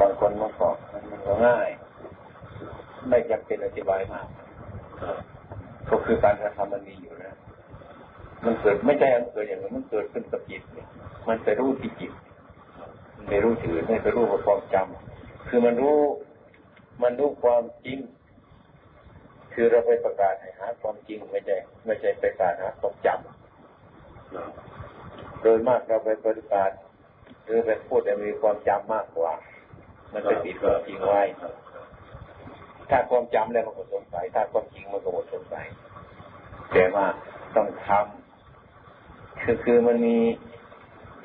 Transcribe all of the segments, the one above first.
บางคนมาบอกมันก็ง่าย ไม่จำเป็นอธิบายมากก็คือการกระทำมันมีอยู่นะ มันเกิดไม่ใช่มันเกิดอย่างนั้นมันเกิดขึ้นกับจิตเนี่ยมันไปรู้ที่จิตไม่รู้ถือไม่ไปรู้ความจำคือมันรู้ มันรู้ความจริง คือเราไปประกาศหาความจริงไม่ใช่ไม่ใช่ไปประกาศหาความจำโดยมากเราไปประกาศหรือไปพูดแต่มีความจำมากกว่า มันจะติดความจริงไว้ถ้าความจำแล้วมันก็สงสัยถ้าความจริงมันก็หมดสงสัยแต่ว่าต้องทำคือคือมันมี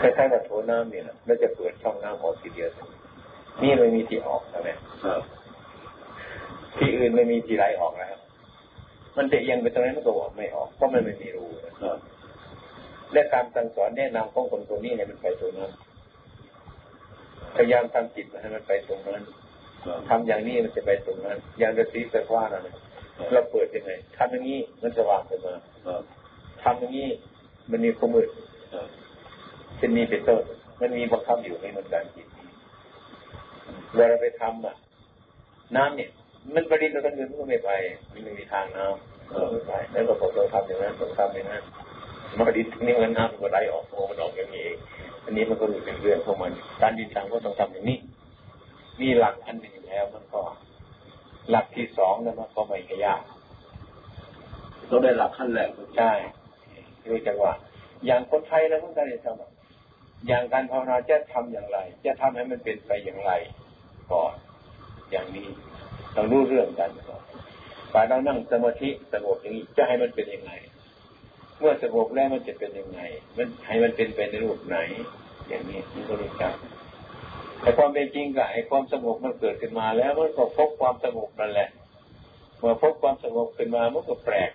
คล้ายๆกับโถน้ำเนี่ยนะแล้วจะเปิดช่องน้ำออกทีเดียวนี่ไม่มีที่ออกใช่ไหมที่อื่นไม่มีที่ไหลออกนะครับมันจะเอียงไปตรงนั้นมันก็บอกไม่ออกเพราะมันไม่มีรูและการสั่งสอนแนะนำของคนตัวนี้เนี่ยมันไปตรงนั้น พยายามทำจิตให้มันไปตรงนั้นทำอย่างนี้มันจะไปตรงนั้น อย่างดนตรีไฟฟ้านั่นเราเปิดยังไงทำอย่างนี้มันสว่างขึ้นมาทำอย่างนี้มันมีความมืดเช่นนี้เป็นต้นมันมีบังคับอยู่ในมันการจิตเวลาไปทำอะ น้ำเนี่ย มันประดิษฐ์เราต้องเงินก็ไม่ไปมันไม่มีทางน้ำไม่ไปแล้วก็ผมต้องทำอย่างนั้นต้องทำอย่างนั้นมันประดิษฐ์นี่มันน้ำมันก็ไหลออกโอ้มันออกอย่างนี้เอง อันนี้มันก็เป็นเรื่องของมัน การดินทางก็ต้องทำอย่างนี้มีหลักอันหนึ่งแล้วมันก็ หลักที่สองนั้นมันก็ไม่ยากต้องได้หลักขั้นแรกใช่คือจังหวะอย่างคนไทยนะมันก็ได้ทำอย่างการภาวนาจะทำอย่างไร จะทำให้มันเป็นไปอย่างไรก่อนอย่างนี้ต้องรู้เรื่องกันก่อนการเรานั่งสมาธิสงบอย่างนี้จะให้มันเป็นยังไง เมื่อสงบแล้วมันจะเป็นยังไง มันให้มันเป็นไปในรูปไหน อย่างนี้มันก็รู้จักแต่ความเป็นจริงกับไอ้ความสงบมันเกิดขึ้นมาแล้วมันก็พบความสงบนั่นแหละ เมื่อพบความสงบขึ้นมามันก็แปลก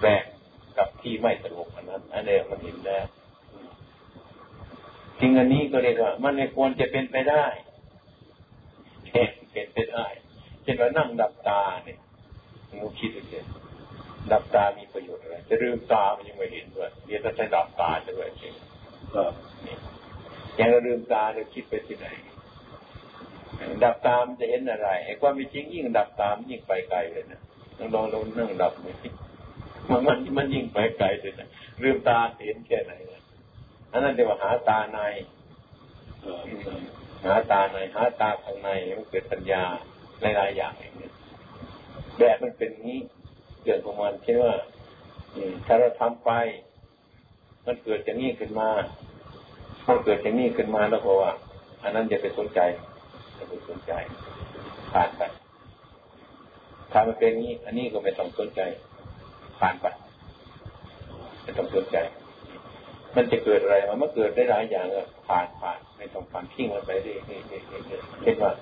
แปลกกับที่ไม่สงบอันนั้นอันเดียวมันเห็นแล้วจริงอันนี้ก็เรียกว่า มันไม่ควรจะเป็นไปได้เป็นไปได้เช่นว่านั่งดับตาเนี่ยงูคิดดูสิ ดับตามีประโยชน์อะไรจะลืมตามันยังไม่เห็นด้วยเดี๋ยวจะใช้ดับตาจะด้วยจริงก็นี่อย่างเราลืมตาเราคิดไปที่ไหน ดับตามจะเห็นอะไรไอ้ความเป็นจริงยิ่งดับตามยิ่งไปไกลเลยนะลองลองลองนั่งดับมันมันมันยิ่งไปไกลเลยนะลืมตาเห็นแค่ไหนนะอันนั้นเรียกว่าหาตาในหาตาในหาตาข้างในมันเกิดปัญญาหลายๆอย่างอย่างนี้แบบมันเป็นนี้ เกิดประมาณเช่นว่าถ้าเราทำไป มันเกิดจากนี้ขึ้นมาพอเกิดอย่างนี้ขึ้นมาแล้วเพราะว่า อันนั้นจะไปสนใจจะไปสนใจผ่านไปถ้ามันเป็นนี้ อันนี้ก็ไม่ต้องสนใจผ่านไปไม่ต้องสนใจ มันจะเกิดอะไรมันเกิดได้หลายอย่างก็ผ่านผ่านไม่ต้องผ่านทิ้งมันไปเรื่อยๆเช่นว่า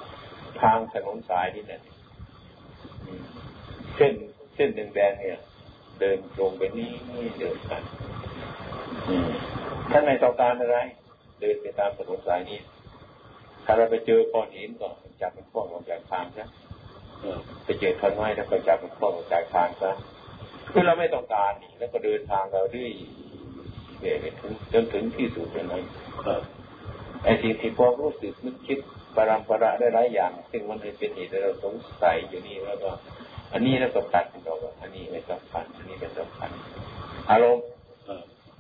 ทางถนนสายนี่เนี่ยเส้น ส้นแดงๆเนี่ย เดินตรงไปนี่เดินกันท่านไม่ต้องการอะไร เดินไปตามถนนสายนี้ ถ้าเราไปเจอก้อนหินก็จับมันข้องออกจากทางซะไปเจอท่อนไม้แล้วก็จับมันข้องออกจากทางซะคือเราไม่ต้องการนี่แล้วก็เดินทางเราด้วยเดี๋ยวถึงจนถึงที่สุดนั้นไอ้สิ่งที่พอรู้สึกนึกคิดปรำประได้หลายอย่าง ซึ่งมันเป็นเหตุให้เราสงสัยอยู่นี่แล้วก็ อันนี้แล้วก็ตัดเราอันนี้ไม่สำคัญอันนี้เป็นสำคัญอารมณ์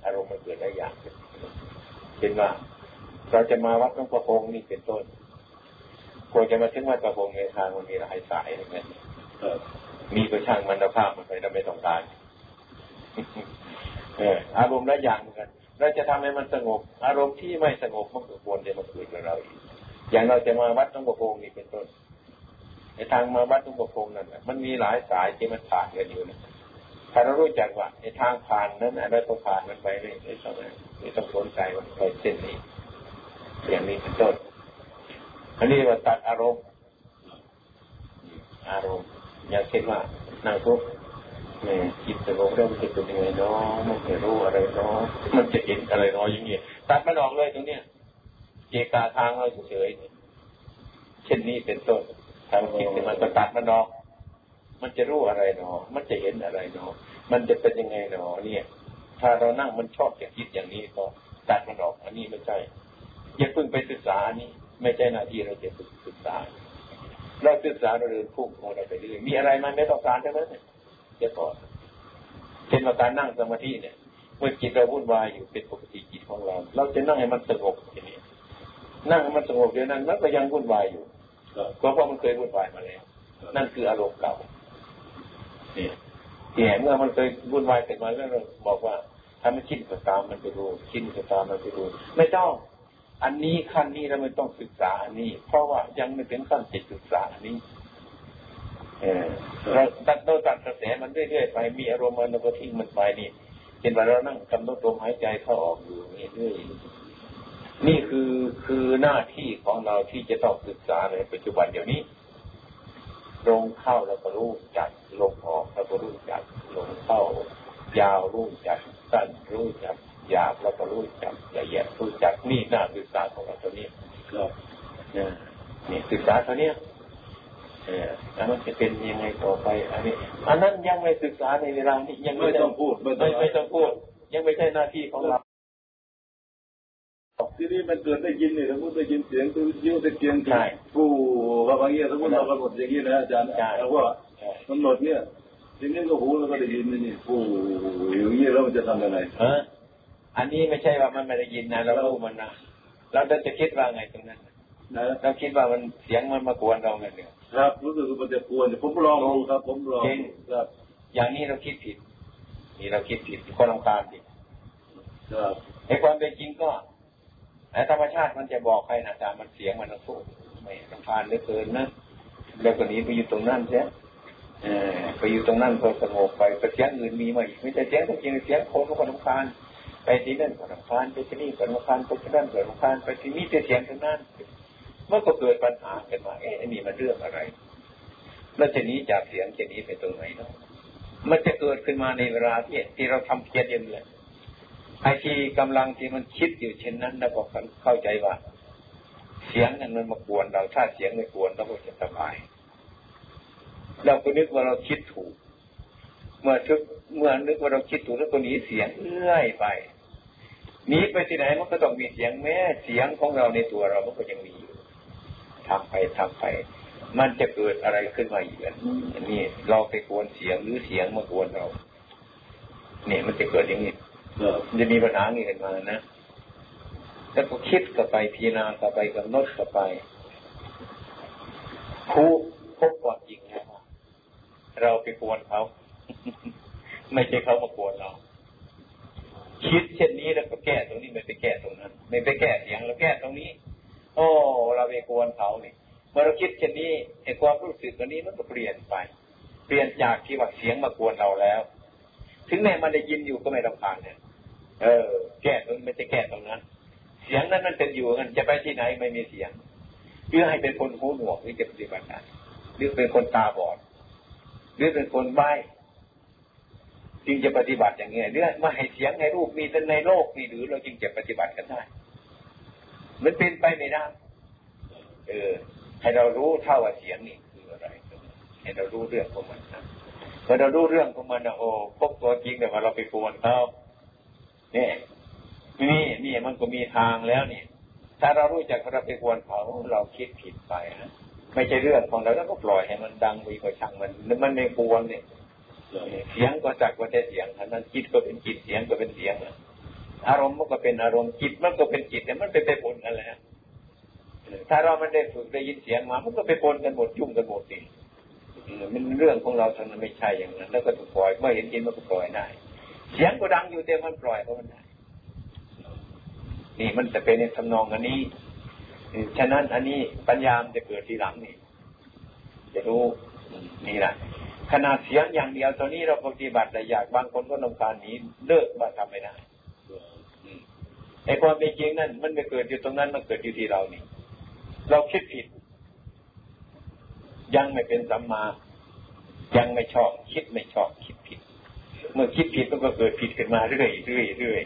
อารมณ์มันเกิดหลายอย่างเช่นว่าเราจะมาวัดหลวงพ่อคงนี่เป็นต้นควรจะมาถึงวัดประพงในทางมันมีหลายสายอย่างนี้มีประช่างมันภาพมันไปเราไม่ต้องการเอออารมณ์ละอย่างเหมือนกันเราจะทำให้มันสงบ อารมณ์ที่ไม่สงบมันก็ควรจะมาเกิดกับเราอีกอย่างเราจะมาวัดหลวงพ่อคงนี่เป็นต้น ในทางมาวัดหลวงพ่อคงนั่นแหละมันมีหลายสายที่มันผ่านกันอยู่นะถ้าเรารู้จักว่าในทางผ่านนั้นเรต้องผ่านมันไปเลยไม่ต้องไม่ต้องสนใจว่าไปเส้นนี้ อย่างนี้เป็นต้นอันนี้ว่าตัดอารมณ์ อารมณ์ อย่างเช่นว่านั่งทุกเนี่ยจิตสงบแล้วมันจะเป็นยังไงเนาะมันจะรู้อะไรเนาะมันจะเห็นอะไรเนาะอย่างเงี้ยตัดมันออกเลยตรงเนี้ยเจกาทางเราเฉยเช่นนี้เป็นต้น ทำจิตมันตัดมันออกมันจะรู้อะไรเนาะมันจะเห็นอะไรเนาะมันจะเป็นยังไงเนาะเนี่ย ถ้าเรานั่งมันชอบจะคิดอย่างนี้ก็ตัดมันออก อันนี้ไม่ใช่อย่าเพิ่งไปศึกษาอันนี้ ไม่ใช่หน้าที่เราจะศึกษา เราศึกษาเราเรียนพุ่งของเราไปเรื่อยมีอะไรมันไม่ต้องการเท่านั้นเนี่ยจะก่อนเช่นว่าการนั่งสมาธิเนี่ย เมื่อจิตเราวุ่นวายอยู่เป็นปกติจิตของเรา เราจะนั่งให้มันสงบทีนี้นั่งให้มันสงบเดี๋ยวนั้นมันก็ยังวุ่นวายอยู่ เพราะว่ามันเคยวุ่นวายมาแล้ว นั่นคืออารมณ์เก่าเนี่ยเนี่ยเมื่อมันเคยวุ่นวายเสร็จมาแล้วเราบอกว่าถ้ามันคิดก็ตามมันไปดูคิดก็ตามมันไปดูไม่ต้องอันนี้ขั้นนี้เราไม่ต้องศึกษาอันนี้ เพราะว่ายังไม่เป็นขั้นจิตศึกษาอันนี้เออเราตัดโนตัดกระแสมันเรื่อยๆไปมีอารมณ์มันก็ทิ้งมันไปนี่เช่นว่าเรานั่งกำหนดลมหายใจเข้าออกอยู่นี่เรื่อย นี่คือคือหน้าที่ของเราที่จะต้องศึกษาในปัจจุบันเดี๋ยวนี้ ลงเข้าแล้วก็รู้จักลงออกแล้วก็รู้จักลงเข้ายาวรู้จักสั้นรู้จักหยาบแล้วก็รู้จักละเอียดรู้จักนี่หน้าศึกษาของเราตัวนี้ครับเนี่ยนี่ศึกษาตัวเนี้ยเออแล้วมันจะเป็นยังไงต่อไป อันนี้ อันนั้นยังไม่ศึกษาในเวลานี้ยังไม่ต้องพูดไม่ไม่ต้องพูด ยังไม่ใช่หน้าที่ของเรา ทีนี้มันเกิดได้ยินเนี่ยสมมติได้ยินเสียงตัวยิ้วตะเกียงกูว่าบางอย่างสมมติเรากำหนดอย่างนี้นะอาจารย์แล้วว่ากำหนดเนี่ยทีนี้ก็หูแล้วก็ได้ยินนี่กูอย่างนี้แล้วมันจะทำยังไงอันนี้ไม่ใช่ว่ามันไม่ได้ยินนะเรารู้มันนะเราจะคิดว่าไงตรงนั้นเราคิดว่ามันเสียงมันมากวนเราไงเนี่ยครับรู้สึกมันจะกวนผมลองดูครับ ผมลองครับ อย่างนี้เราคิดผิด นี่เราคิดผิดคนลำคาญผิดครับในความเป็นจริงก็ ธรรมชาติมันจะบอกใครนะแต่มันเสียงมันต้องพูดไม่ลำคาญเหลือเกินนะแล้วก็นี้ไปอยู่ตรงนั้นเสียไปอยู่ตรงนั้นก็สงบไปแต่เสียงอื่นมีมาอีกไม่ใช่เสียงจริงเสียงคนก็ลำคาญไปที่นั่นก็ลำคาญไปที่นี่ก็ลำคาญไปที่นั่นก็ลำคาญไปที่นี่แต่เสียงทั้งนั้นเมื่อก็เกิดปัญหาเกิดมาเอ๊ะนี่มันเรื่องอะไรแล้วจะนี้จากเสียงจะนี้ไปตรงไหนเนาะมันจะเกิดขึ้นมาในเวลาที่ที่เราทำเพียรเย็นเลย ไอ้ที่กำลังที่มันคิดอยู่เช่นนั้นแล้วก็เข้าใจว่า เสียงนั้นมันมากวนเราถ้าเสียงไม่กวนเราก็จะสบาย เราก็นึกว่าเราคิดถูก เมื่อทึกเมื่อนึกว่าเราคิดถูกแล้วก็หนีเสียงเอื้อยไปหนีไปที่ไหนมันก็ต้องมีเสียงแม้เสียงของเราในตัวเรามันก็ยังมีอยู่ทำไปทำไป มันจะเกิดอะไรขึ้นมาอีกอันนี้เราไปกวนเสียงหรือเสียงมากวนเรา เนี่ยมันจะเกิดอย่างนี้ จะมีปัญหางี้ขึ้นมานะแล้วก็คิดกับไปพิจารณากับไปกำหนดกับไปผู้พบความจริงแล้วเราไปกวนเขา ไม่ใช่เขามากวนเรา คิดเช่นนี้แล้วก็แก้ตรงนี้ไม่ไปแก้ตรงนั้น ไม่ไปแก้เสียงเราแก้ตรงนี้ โอ้ เราไปกวนเขาเนี่ยเมื่อเราคิดเช่นนี้ไอ้ความรู้สึกอันนี้มันก็เปลี่ยนไป เปลี่ยนจากที่ว่าเสียงมากวนเราแล้ว ถึงแม้มันได้ยินอยู่ก็ไม่รำคาญเนี่ย เออ แก้ตรงไม่ใช่แก้ตรงนั้น เสียงนั้นมันเป็นอยู่กันจะไปที่ไหนไม่มีเสียงเพื่อให้เป็นคนหูหนวกหรือจะปฏิบัติได้หรือเป็นคนตาบอดหรือเป็นคนใบ้จึงจะปฏิบัติอย่างเงี้ยเรื่องมาให้เสียงให้รูปมีแต่ในโลกมีหรือเราจึงจะปฏิบัติกันได้มันเป็นไปไม่ได้เออ ให้เรารู้เท่าว่าเสียงนี่คืออะไรให้เรารู้เรื่องของมันนะเมื่อเรารู้เรื่องของมันนะโอ้พบตัวจริงแต่ว่าเราไปปวนเขา เนี่ยนี่นี่มันก็มีทางแล้วเนี่ย ถ้าเรารู้จักเราไปกวนเขาเราคิดผิดไปนะไม่ใช่เรื่องของเราแล้วก็ปล่อยให้มันดังไปก็ช่างมันมันไม่กวนเนี่ยเสียงก็จักว่าจะเสียงนั้นจิตก็เป็นจิตเสียงก็เป็นเสียงอารมณ์มันก็เป็นอารมณ์จิตมันก็เป็นจิตแต่มันเป็นไปปนกันแหละถ้าเรามันได้ฝึกได้ยินเสียงมามันก็ไปปนกันหมดยุ่งกันหมดดิมันเรื่องของเราทางนั้นไม่ใช่อย่างนั้น แล้วก็ถูกปล่อยเมื่อเห็นจิตมันก็ปล่อยได้ เสียงก็ดังอยู่แต่มันปล่อยเพราะมันได้นี่มันจะเป็นในทำนองอันนี้ฉะนั้นอันนี้ปัญญามจะเกิดทีหลังนี่ จะรู้นี่แหละขนาดเสียงอย่างเดียวตอนนี้เราปฏิบัติแต่อยากบางคนก็ลำคาญนี้เลิกมาทำไม่ได้ไอ้ความเป็นจริงนั่นมันไม่เกิดอยู่ตรงนั้นมันเกิดอยู่ที่เรานี่ เราคิดผิด ยังไม่เป็นสัมมา ยังไม่ชอบ คิดไม่ชอบคิด เมื่อคิดผิดมันก็เกิดผิดขึ้นมาเรื่อยเรื่อยเรื่อย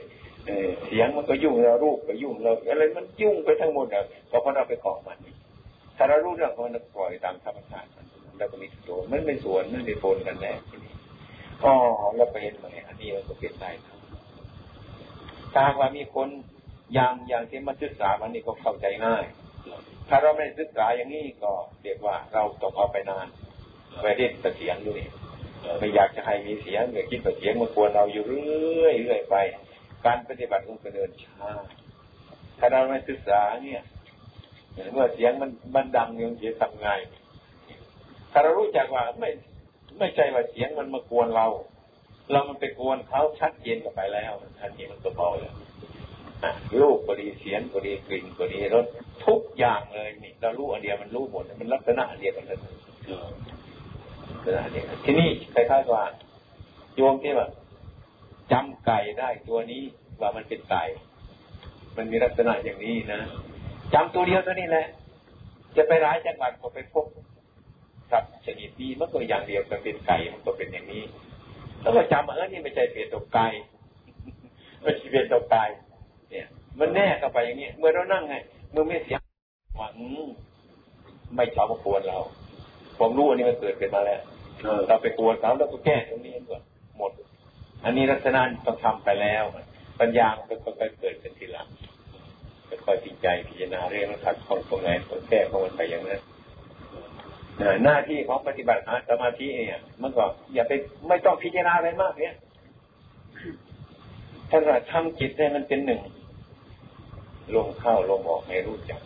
เสียงมันก็ยุ่งเรารูปก็ยุ่งเราอะไรมันยุ่งไปทั้งหมดเลยเพราะเราไปเกาะมัน ถ้าเรารู้เรื่องของมันปล่อยตามธรรมชาติมันแล้วก็มีตัวมันไม่สวนมันไม่โฟนกันแน่ทีนี้อ๋อเราไปเห็นไหมอันนี้มันก็เป็นได้ถ้าว่ามีคนอย่างอย่างที่มาศึกษามันนี่ก็เข้าใจง่าย ถ้าเราไม่ศึกษาอย่างนี้ก็เรียกว่าเราต้องเอาไปนานไปเล่นแต่เสียงด้วย ไม่อยากจะให้มีเสียงอยากคิดแต่เสียงมากวนเราอยู่เรื่อยเรื่อยไป การปฏิบัติของเดินช้าถ้าเราไม่ศึกษาเนี่ยเมื่อเสียงมันมันดังยังจะทำไงถ้าเรารู้จักว่าไม่ไม่ใช่ว่าเสียงมันมากวนเรา เรามันไปกวนเขาชัดเจนกันไปแล้วทันทีมันก็เบาเลยลูกก็ดีเสียงก็ดีกลิ่นก็ดีรสทุกอย่างเลยนี่เรารู้อันเดียวมันรู้หมดมันลักษณะอันเดียวกันเลย ลักษณะเดียวทีนี้คล้ายๆว่าโยมที่ว่าจำไก่ได้ตัวนี้ว่ามันเป็นไก่ มันมีลักษณะอย่างนี้นะจำตัวเดียวตัวนี้แหละ จะไปร้ายจังหวัดก็ไปพบสัตว์ชนิดนี้มันก็อย่างเดียวกันเป็นไก่มันก็เป็นอย่างนี้แล้วก็จำเออนี่ไม่ใช่เปลี่ยนตัวไก่ไม่ใช่เปลี่ยนตัวไก่เนี่ย มันแน่เข้าไปอย่างนี้เมื่อเรานั่งไงเมื่อไม่เสียหวังไม่ชอบมากวนเราความรู้อันนี้มันเกิดขึ้นมาแล้ว เราไปกลัวเขาแล้วก็แก้ตรงนี้ก่อนหมด อันนี้ลักษณะต้องทำไปแล้วปัญญาก็ค่อยๆเกิดขึ้นทีหลังค่อยๆพิจารพิจารณาเรื่องขัดข้องตรงไหนแก้ของมันไปอย่างนั้นหน้าที่ของปฏิบัติสมาธิเนี่ยมันก็อย่าไปไม่ต้องพิจารณาอะไรมากเนี่ยถ้าเราทำจิตให้มันเป็นหนึ่งลงเข้าลงออกให้รู้จัก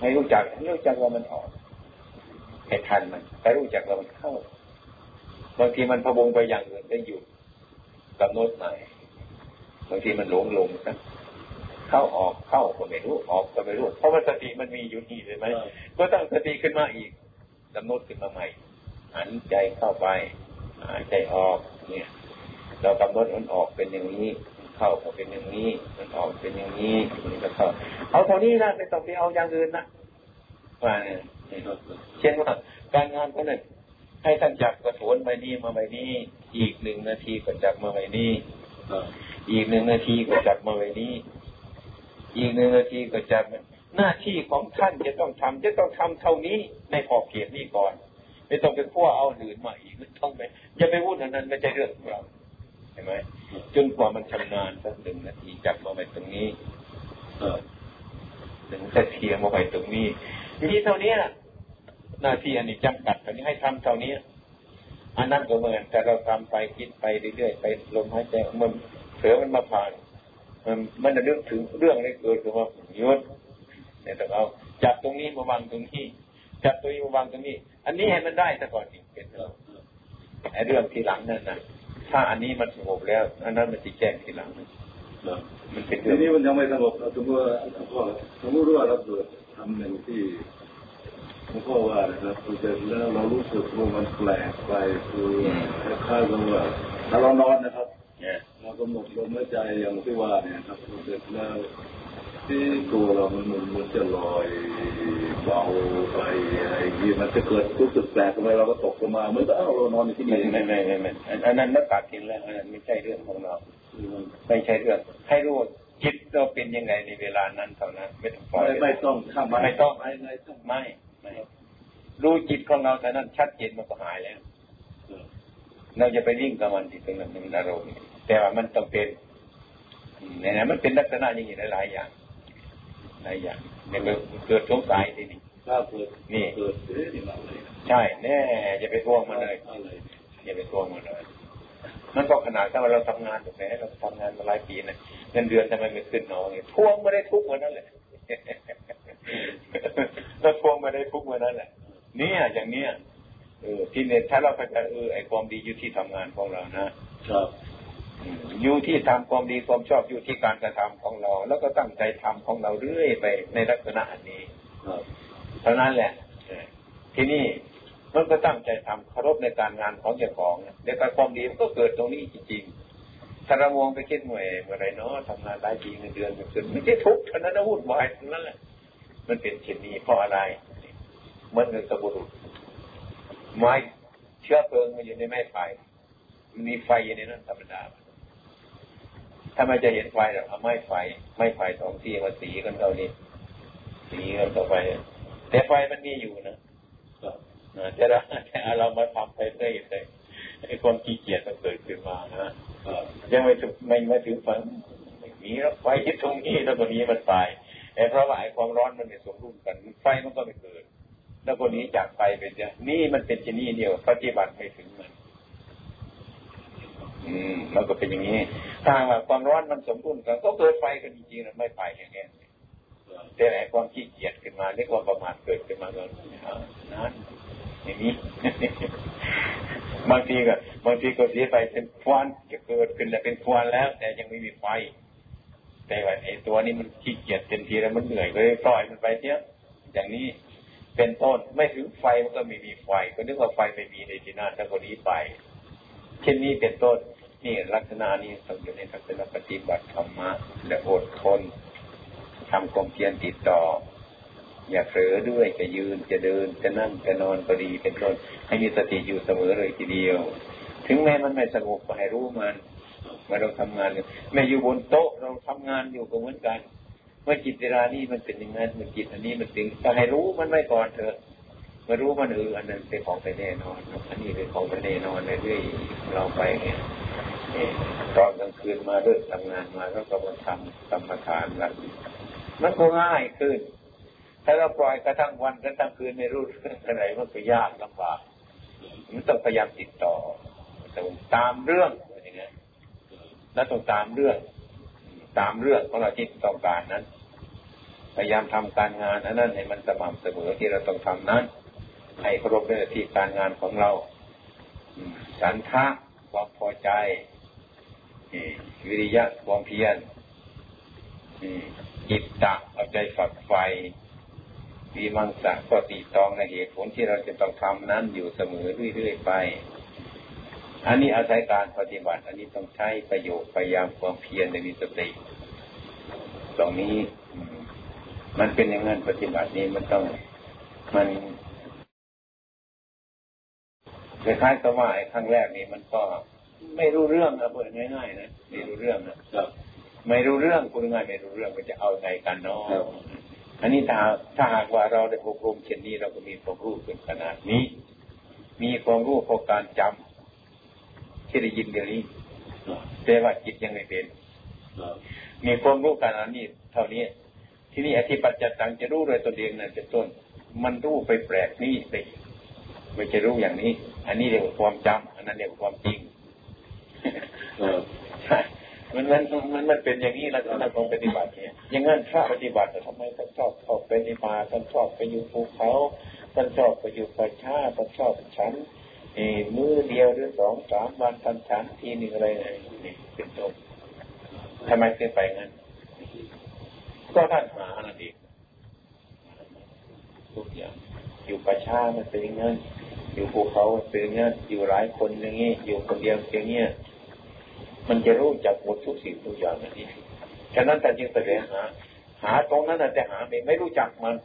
ให้รู้จักให้รู้จักว่ามันออก ให้ทันมันให้รู้จักว่ามันเข้า บางทีมันพะวงไปอย่างอื่นได้หยุดกำหนดใหม่บางทีมันหลงลงนะเข้าออกเข้าก็ไม่รู้ออกก็ไม่รู้ เพราะว่าสติมันมีอยู่นี่เลยไหมก็ต้องสติขึ้นมาอีกกำหนดขึ้นมาใหม่หันใจเข้าไปหายใจออกเนี่ย เรากำหนดมันออกเป็นอย่างนี้ เข้าก็เป็นอย่างนี้ มันออกเป็นอย่างนี้มันก็เข้าเอาเท่านี้นะไม่ต้องไปเอาอย่างอื่นนะว่าเนี่ย เช่นว่าการงานก็เนี่ยให้ท่านจับกระโถนใบนี้มาใบนี้ อีกหนึ่งนาทีก็จับมาใบนี้อีกหนึ่งนาทีก็จับมาใบนี้ อีกหนึ่งนาทีก็จับหน้าที่ของท่านจะต้องทำจะต้องทำเท่านี้ในขอบเขตนี้ก่อน ไม่ต้องไปขั้วเอาหื่นมาอีกไม่ต้องไปอย่าไปพูดนั้นไม่ใช่เรื่องของเราใช่ไหมจนกว่ามันชำนาญสักหนึ่งนาทีจับมาไปตรงนี้ เออถึงจะเทียมมาไปตรงนี้ ทีเท่านี้หน้าที่อันนี้จำกัดอันนี้ให้ทำเท่านี้อันนั้นก็เหมือนแต่เราทำไปคิดไปเรื่อยๆไปลมหายใจมันเสือมันมาผ่าน มันมันจะเรื่องถึงเรื่องอะไรเกิดขึ้นมายุดเนี่ยต้องเอาจับตรงนี้มาวางตรงนี้จับตัวนี้มาวางตรงนี้ อันนี้ให้มันได้ซะก่อนจริงเป็นเรื่องไอ้เรื่องทีหลังนั่นนะถ้าอันนี้มันสงบแล้ว อันนั้นมันจะแจ้งทีหลังมันเป็นเรื่องนี้มันยังไม่สงบสมมติว่าสมมติว่าเราเกิด ทำหนึ่งที่หลวงพ่อว่านะครับเสร็จแล้วเรารู้สึกว่ามันแปลกไปคือคล้ายกับว่าถ้าเรานอนนะครับเรากำหนดลมหายใจอย่างที่ว่าเนี่ยครับเสร็จแล้วที่ตัวเรามันมันจะลอยเบาไปอะไรที่มันจะเกิดรู้สึกแปลกทำไมเราก็ตกลงมาเมื่อเราเรานอนที่นี่ไม่ไม่ไม่ไม่อันนั้นนักตัดทิ้งแล้วอันนั้นไม่ใช่เรื่องของเราไม่ใช่เรื่องให้รู้ จิตเราเป็นยังไงในเวลานั้นเท่านั้นไม่ต้องปล่อยไม่ต้องข้ามไม่ต้องไม่ไม่ไม่รู้จิตของเราแต่นั้นชัดเจนมันก็หายแล้วเราจะไปวิ่งกับมันที่ตรงนั้นมันอารมณ์แต่ว่ามันต้องเป็นเนี่ยมันเป็นลักษณะอย่างนี้หลายอย่างหลายอย่างเนี่ยเกิดสงสัยทีนี้นี่ใช่แน่อย่าไปทวงมันเลยอย่าไปทวงมันเลย มันก็ขนาดถ้าเราทำงานแบบนี้เราทำงานมาหลายปีนะเงินเดือนทำไมไม่ขึ้นน้อยทวงไม่ได้ทุกเหมือนนั่นแหละเราทวงไม่ได้ทุกเหมือนนั่นแหละ เนี่ยอย่างเนี้ยเออที่เนี่ยถ้าเราไปเออไอความดีอยู่ที่ทำงานของเรานะครับอยู่ที่ทำความดีความชอบอยู่ที่การกระทำของเรา แล้วก็ตั้งใจทำของเราเรื่อยไปในลักษณะอันนี้เท่านั้นแหละ ทีนี้ มันก็ตั้งใจทำเคารพในการงานของเจ้าของในการความดีมันก็เกิดตรงนี้จริงๆถ้าเรามองไปคิดหน่วยเมื่อไรเนาะทำงานหลายปีเงินเดือนมันขึ้นไม่ใช่ทุกข์เท่านั้นนะวุ่นวายทั้งนั้นแหละมันเป็นเช่นนี้เพราะอะไรเมือนเงินสบุรุษไม้เชื้อเพลิงมันอยู่ในไม้ไฟมันมีไฟอยู่ในนั้นธรรมดาถ้าไม่จะเห็นไฟหรอกเอาไม้ไฟ ไม้ไฟสองที่มาสีกันเท่านี้สีกันต่อไป แต่ไฟมันมีอยู่นะ จะเราแต่เรามาทำไปเรื่อยๆไอ้ความขี้เกียจมันเกิดขึ้นมานะยังไม่ถึงไม่ม่ถึงฝันไม่มีแล้วไฟที่ตรงนี้แล้วตรงนี้มันตายแต่เพราะว่าไอ้ความร้อนมันไม่สมดุลกันไฟมันก็ไม่เกิด แล้วคนนี้จากไปเป็นจะนี่มันเป็นชนิดเดียวปฏิบัติไม่ถึงมัน อืมมันก็เป็นอย่างนี้ถ้าว่าความร้อนมันสมดุลกันก็เกิดไฟกันจริงๆนะไม่ไปอย่างนี้แต่ไหนความขี้เกียจขึ้นมาหรือความประมาทเกิดขึ้นมาก็นั้น อย่างนี้บางทีก็บางทีก็เสียไปเป็นควันจะเกิดขึ้นแต่เป็นควันแล้ว แต่ยังไม่มีไฟ แต่ว่าไอ้ตัวนี้มันขี้เกียจเต็มทีแล้วมันเหนื่อยก็เลยปล่อยมันไปเนี้ยอย่างนี้เป็นต้นไม่ถึงไฟมันก็ไม่มีไฟ ก็นึกว่าไฟไม่มีในที่นั่นแล้วก็นี้ไป เช่นนี้เป็นต้นนี่ลักษณะนี้ต้องอยู่ในลักษณะปฏิบัติธรรมะและอดทนทำความเพียรติดต่อ อย่าเผลอด้วยจะยืนจะเดินจะนั่งจะนอนก็ดีเป็นต้นให้มีสติอยู่เสมอเลยทีเดียว ถึงแม้มันไม่สงบก็ให้รู้มันเมื่อเราทำงานอยู่แม้อยู่บนโต๊ะเราทำงานอยู่ก็เหมือนกัน เมื่อจิตเวลานี้มันเป็นอย่างนั้นเมื่อจิตอันนี้มันเป็นก็ให้รู้มันไว้ก่อนเถอะมารู้มันเอออันนั้นเป็นของไปแน่นอนอันนี้เป็นของไปแน่นอนเรื่อยๆเราไปเนี่ยตอนกลางคืนมาเลิกทำงานมาแล้วก็มาทำกรรมฐานกันมันก็ง่ายขึ้น ถ้าเราปล่อยกระทั่งวันกระทั่งคืนไม่รู้เรื่องอะไรมันก็ยากลำบากมันต้องพยายามติดต่อต้องตามเรื่องอย่างเงี้ยแล้วต้องตามเรื่อง ตามเรื่องของเราที่ต้องการนั้น พยายามทำการงานอันนั้นให้มันสม่ำเสมอที่เราต้องทำนั้น ให้ครพในหน้าที่การงานของเราสันทะความพอใจวิริยะความเพียรจิตตะเอาใจฝักไฟ วีมังสะก็ตีตองในเหตุผลที่เราจะต้องทำนั้นอยู่เสมอเรื่อยๆไป อันนี้อาศัยการปฏิบัติ อันนี้ต้องใช้ประโยชน์พยายามความเพียรในมีสติตรงนี้มันเป็นอย่างนั้นปฏิบัตินี้มันต้องมันคล้ายๆกับว่าไอ้ครั้งแรกนี้มันก็ไม่รู้เรื่องนะเพื่อนง่ายๆนะไม่รู้เรื่องนะไม่รู้เรื่องคุณง่ายไม่รู้เรื่องมันจะเอาไงกันเนาะ อันนี้ถ้าถ้าหากว่าเราได้อบรมเช่นนี้เราก็มีความรู้เป็นขนาดนี้ มีความรู้พอการจำที่ได้ยินเดี๋ยวนี้แต่ว่าจิตยังไม่เป็นมีความรู้ขนาดนี้เท่านี้ ที่นี่อธิปัจจตังจะรู้โดยตัวเองนั่นเป็นต้น มันรู้ไปแปลกนี่ไปไม่จะรู้อย่างนี้ อันนี้เรียกว่าความจำอันนั้นเรียกว่าความจริงใช่ มันมันมันมันเป็นอย่างนี้แล้วท่านคงปฏิบัติเนี่ย อย่างนั้นพระปฏิบัติทำไมท่านชอบออกไปในป่าท่านชอบไปอยู่ภูเขาท่านชอบไปอยู่ป่าช้าท่านชอบฉันมือเดียวหรือสองสามวันท่านฉันทีหนึ่งอะไรนี่เป็นต้นทำไมถึงไปงั้น ก็ท่านหาอันนี้ทุกอย่างอยู่ป่าช้ามันเป็นอย่างนั้นอยู่ภูเขาเป็นอย่างนี้อยู่หลายคนอย่างนี้อยู่คนเดียวอย่างนี้ มันจะรู้จักหมดทุกสิ่งทุกอย่างนี้ฉะนั้นแต่จึงแสดงหา หาตรงนั้นแต่หาไม่ไม่รู้จักมัน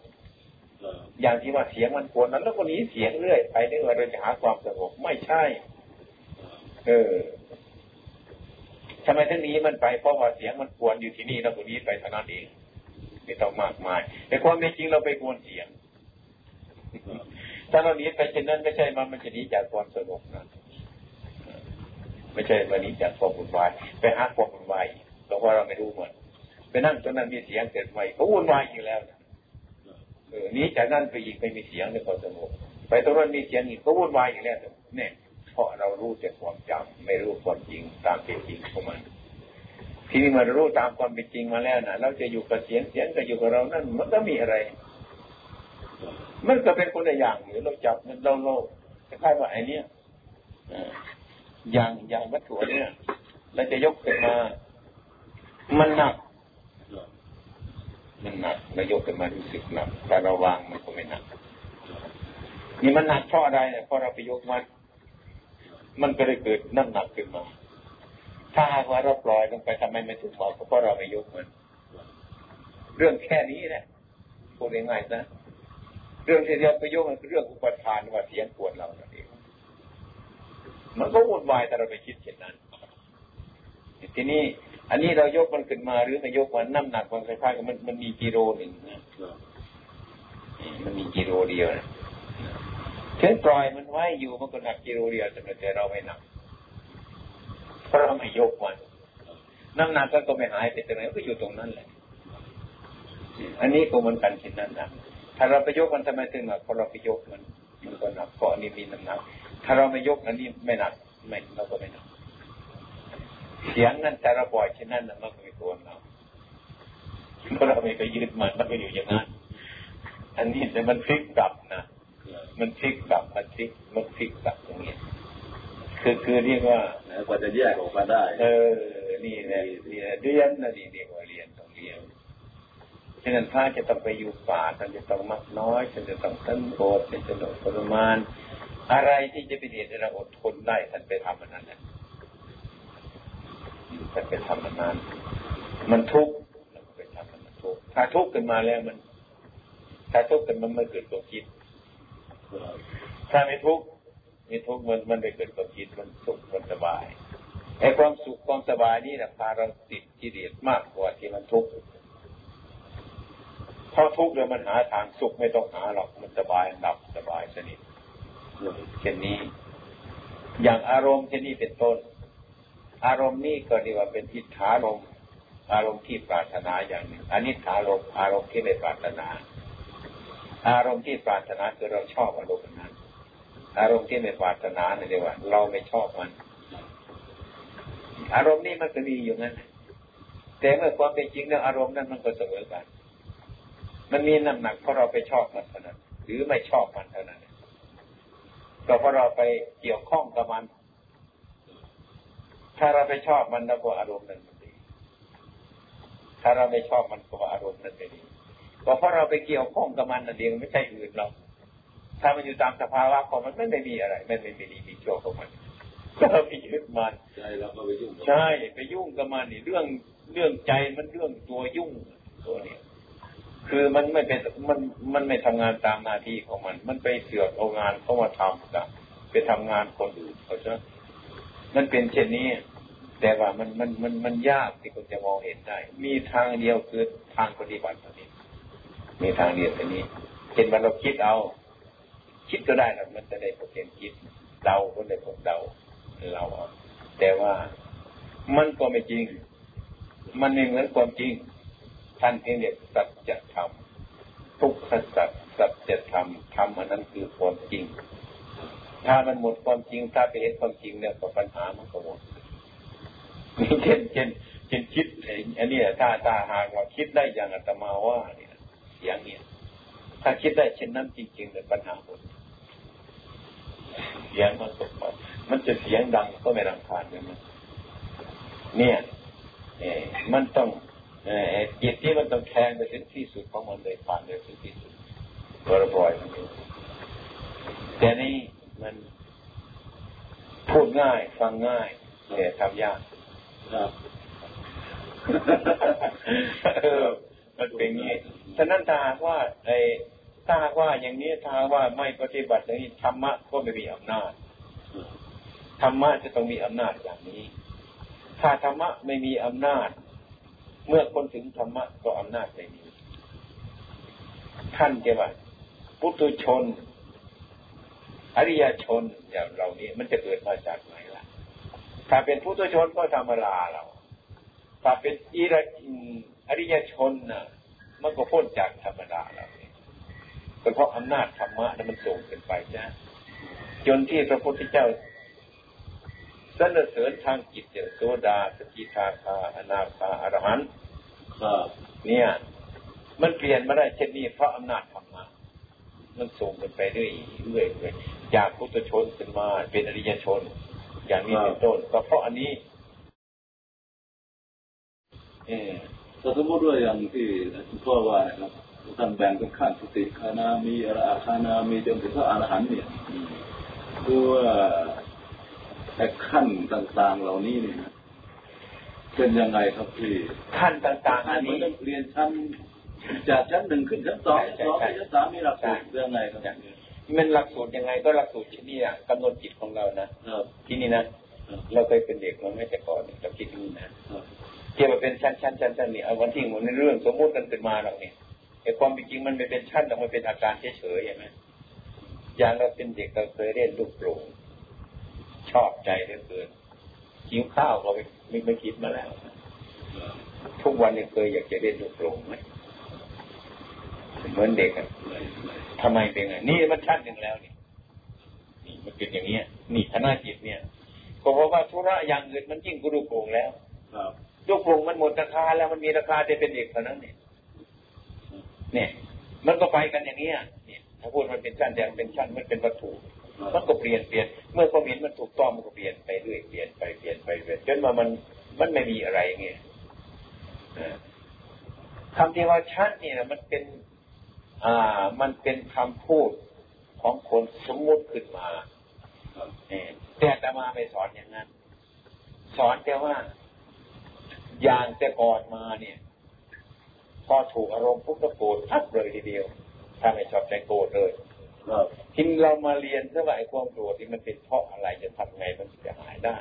อย่างที่ว่าเสียงมันกวนนั้น แล้วก็หนีเสียงเรื่อยไปเรื่อยเราจะหาความสงบไม่ใช่ เออทำไมทั้งนี้มันไปเพราะว่าเสียงมันกวนอยู่ที่นี่แล้วคนนี้ไปเท่านั้นเองไม่ต้องมากมาย แต่ความเป็นจริงเราไปกวนเสียงถ้าเราหนีไปเช่นนั้นไม่ใช่มันมันจะหนีจากความสงบนะ ไม่ใช่มาหนีจากความวุ่นวายไปหาความวุ่นวายเพราะว่าเราไม่รู้เหมือนไปนั่งตรงนั้นมีเสียงเกิดใหม่เขาวุ่นวายอยู่แล้วเออนี้จากนั้นไปอีกไม่มีเสียงในความสงบไปตรงนั้นมีเสียงอีกเขาวุ่นวายอยู่แล้วเนี่ยเพราะเรารู้จากความจำไม่รู้ความจริงตามเป็นจริงของมันทีนี้มารู้ตามความเป็นจริงมาแล้วนะเราจะอยู่กับเสียงเสียงก็อยู่กับเรานั่นมันก็มีอะไร มันก็เป็นคนละอย่างหรือเราจับมันเราโลกคล้ายว่าไอ้นี้ อย่างอย่างวัตถุเนี่ย เราจะยกขึ้นมา มันหนัก มันหนักเรายกขึ้นมารู้สึกหนักแต่เราวางมันก็ไม่หนักนี่มันหนักเพราะอะไรเนี่ยเพราะเราไปยกมันมันก็เลยเกิดน้ำหนักขึ้นมา ถ้าหากว่าเราปล่อยลงไปทำไมไม่ถึงบอเพราะเราไม่ยกมัน เรื่องแค่นี้แหละพูดง่ายๆนะ เรื่องที่เราไปยกมันคือเรื่องอุปทานว่าเสียงปวดเราเมันก็วุ่นวายแต่เราไปคิดเช่นนั้น ทีนี้ อันนี้เรายกมันขึ้นมาหรือไม่ยกมันน้ำหนักมันคล้ายๆกับมันมันมีกิโลหนึ่งนะมันมีกิโลเดียวนะถึงปล่อยมันไว้อยู่มันก็หนักกิโลเดียวแต่เราไม่หนักเพราะเราไม่ยกมันน้ำหนักก็ไม่หายไปตรงไหนก็อยู่ตรงนั้นแหละ อันนี้ก็เหมือนกันเช่นนั้นนะถ้าเราไปยกมันทำไมถึงหนักเพราะเราไปยกมัน มันก็หนักเกาะนี่มีน้ำหนัก ถ้าเราไม่ยกอันนี้ไม่หนักไม่เราก็ไม่หนักเสียงนั้นแต่เราปล่อยเช่นนั้นมันก็ไม่ตัวเราเพราะเราไม่ไปยึดมันมันก็อยู่อย่างนั้นอันนี้แต่มันพลิกกลับนะมันพลิกกลับมันพลิกมันพลิกกลับอย่างเงี้ยคือคือเรียกว่ากว่าจะแยกออกมาได้ เออ นี่แหละนี่แหละเรียนนะนี่เรียกว่าเรียนต้องเรียนฉะนั้นพระจะต้องไปอยู่ป่าท่านจะต้องมักน้อยท่านจะต้องตั้งโกรธท่านจะต้องทรมาน อะไรที่จะเป็นเหตุให้เราอดทนได้ท่านไปทำมันนั้นนะท่านไปทำมันนั้น มันทุกข์เราไปทำมันทุกข์ถ้าทุกข์ขึ้นมาแล้วมัน ถ้าทุกข์ขึ้นมันไม่เกิดความคิด ถ้าไม่ทุกข์ไมีทุกข์มันมันไปเกิดความคิดมันสุขมันสบายไอ้ความสุขความสบายนี่นะพาเราติดกิเลสมากกว่าที่มันทุกข์เพราะทุกข์แล้วมันหาทางสุขไม่ต้องหาหรอกมันสบายดับสบายสนิท เช่นนี้ อย่างอารมณ์เช่นนี้เป็นต้น อารมณ์นี้ก็เรียกว่าเป็นอิทธารมอารมณ์ที่ปรารถนาอย่างหนึ่งอนิถารมอารมณ์ที่ไม่ปรารถนา อารมณ์ที่ปรารถนาคือเราชอบอารมณ์นั้น อารมณ์ที่ไม่ปรารถนาเนี่ยเรียกว่า เราไม่ชอบมัน อารมณ์นี้มันก็มีอยู่นั้นแต่เมื่อความเป็นจริงแล้วอารมณ์นั้นมันก็เสมอกัน มันมีน้ำหนักเพราะเราไปชอบมันเท่านั้น หรือไม่ชอบมันเท่านั้น ก็เพราะเราไปเกี่ยวข้องกับมัน ถ้าเราไปชอบมันแล้วก็อารมณ์นั้นมันดี ถ้าเราไม่ชอบมันก็อารมณ์นั้นไม่ดีก็เพราะเราไปเกี่ยวข้องกับมันนั่นเองไม่ใช่อื่นเราถ้ามันอยู่ตามสภาวะของมันไม่ได้มีอะไร ไม่ไม่มีดีมีชั่วของมันก็เราไปยึดมันใช่เราก็ไปยุ่งใช่ไปยุ่งกับมันนี่เรื่องเรื่องใจมันเรื่องตัวยุ่งตัวเนี้ย คือมันไม่เป็นมันมันไม่ทำงานตามหน้าที่ของมัน มันไปเสือกเอางานเข้ามาทำกับไปทำงานคนอื่นเขาจะมันเป็นเช่นนี้ แต่ว่ามันมันมันมันยากที่คนจะมองเห็นได้ มีทางเดียวคือทางปฏิบัติเท่านี้ มีทางเดียวตัวนี้เห็นมันเราคิดเอา คิดก็ได้นะมันจะได้ผลเป็นคิดเดาก็ได้ผลเดาเราแต่ว่ามันก็ไม่จริง มันไม่เหมือนความจริง ท่านเรียกสัจธรรมทุกขสัจสัจธรรมธรรมอันนั้นคือความจริง ถ้ามันหมดความจริง ถ้าไปเห็นความจริงเนี่ยปัญหามันก็หมดเช่นเช่นเช่นคิดอันนี้ถ้าถ้าหากว่าคิดได้อย่างอาตมาว่าเนี่ยอย่างเนี้ยถ้าคิดได้เช่นนั้นจริงๆเนี่ยปัญหาหมดเสียงมันตกมามันจะเสียงดังก็ไม่รังคาญเลยมันเนี่ย เอมันต้อง จิตที่มันต้องแทงไปถึงที่สุดของมันเลยผ่านเลยถึงที่สุดบริบอยมันแต่นี่มันพูดง่าย ฟังง่ายแต่ทำยากครับเออมันเป็นงี้ฉะนั้นถ้าว่าไอ้ถ้าว่าอย่างนี้ถ้าว่าไม่ปฏิบัติอย่างนี้ธรรมะก็ไม่มีอำนาจธรรมะจะต้องมีอำนาจอย่างนี้ ถ้าธรรมะไม่มีอำนาจ เมื่อคนถึงธรรมะก็อำนาจไม่มีท่านจะว่าพุทุชน อริยชนอย่างเรานี้มันจะเกิดมาจากไหนล่ะ ถ้าเป็นพุทุชนก็ธรรมดาเรา ถ้าเป็นอิรอริยชนน่ะมันก็พ้นจากธรรมดาเราเป็นเพราะอำนาจธรรมะนั้นมันส่งขึ้นไปนะจนที่พระพุทธเจ้าสนเสริญทางจิตอย่างโซดาสกิทาคาอนาคาอรหันต์ เนี่ย มันเปลี่ยนมาได้เช่นนี้เพราะอำนาจธรรมะมันส่งกันไปเรื่อยเรื่อยจากพุทธชนขึ้นมาเป็นอริยชน อย่างนี้เป็นต้นก็เพราะอันนี้เออสมมติว่าอย่างที่พ่อว่านะครับท่านแบ่งเป็นขั้นสติคานามีอรคานามีจนถึงพระอรหันต์เนี่ยคือว่าแต่ขั้นต่างๆเหล่านี้เนี่ย เป็นยังไงครับพี่ขั้นต่างๆ อันนี้เรียนชั้นจากชั้นหนึ่งขึ้นชั้นสองสองชั้นสามมีหลักสูตรยังไงครับมันหลักสูตรยังไงก็หลักสูตรที่นี่อะกำหนดจิตของเรานะที่นี่นะเราเคยเป็นเด็กเราไม่แต่ก่อนเราคิดนี่นะเกี่ยวกับเป็นชั้นชั้นชั้นชั้นนี่เอาวันที่มันในเรื่องสมมติกันเป็นมาเราเนี่ยแต่ความจริงมันไม่เป็นชั้นแต่มันเป็นอาการเฉยๆใช่ไหมอย่างเราเป็นเด็กเราเคยเล่นลูกโป่งชอบใจเหลือเกินหิวข้าวก็ไม่ไม่คิดมาแล้ว ทุกวันนี้เคยอยากจะเล่นลูกโป่งไหมเหมือนเด็กอะทำไมเป็นไงนี่มันชั้นหนึ่งแล้วนี่นี่มันเป็นอย่างเนี้ย นี่ธนาจิตเนี่ยก็เพราะว่าธุระอย่างอื่นมันยิ่งกรูโกงแล้วลูกโป่งมันหมดราคาแล้วมันมีราคาจะเป็นเด็กเท่านั้นเนี่ยเนี่ย มันก็ไปกันอย่างเนี้ยเนี่ยถ้าพูดมันเป็นชั้นแดงเป็นชั้นมันเป็นวัตถุ มันก็เปลี่ยนเปลี่ยน เมื่อความเห็นมันถูกต้องมันก็เปลี่ยนไปเรื่อยเปลี่ยนไปเปลี่ยนไปเปลี่ยนจนมามันมันไม่มีอะไรเงี้ยคำที่ว่าชั้นเนี่ยมันเป็น อ่า มันเป็นคำพูดของคนสมมุติขึ้นมาแต่ตมาไม่สอนอย่างนั้น สอนแต่ว่าอย่างแต่ก่อนมาเนี่ย พอถูกอารมณ์พุกโกรธทับเลยทีเดียว ถ้าไม่ชอบใจโกรธเลย ทีนเรามาเรียนเท่าไหร่ความโกรธที่มันเป็นเพราะอะไรจะทำไงมันจะหายได้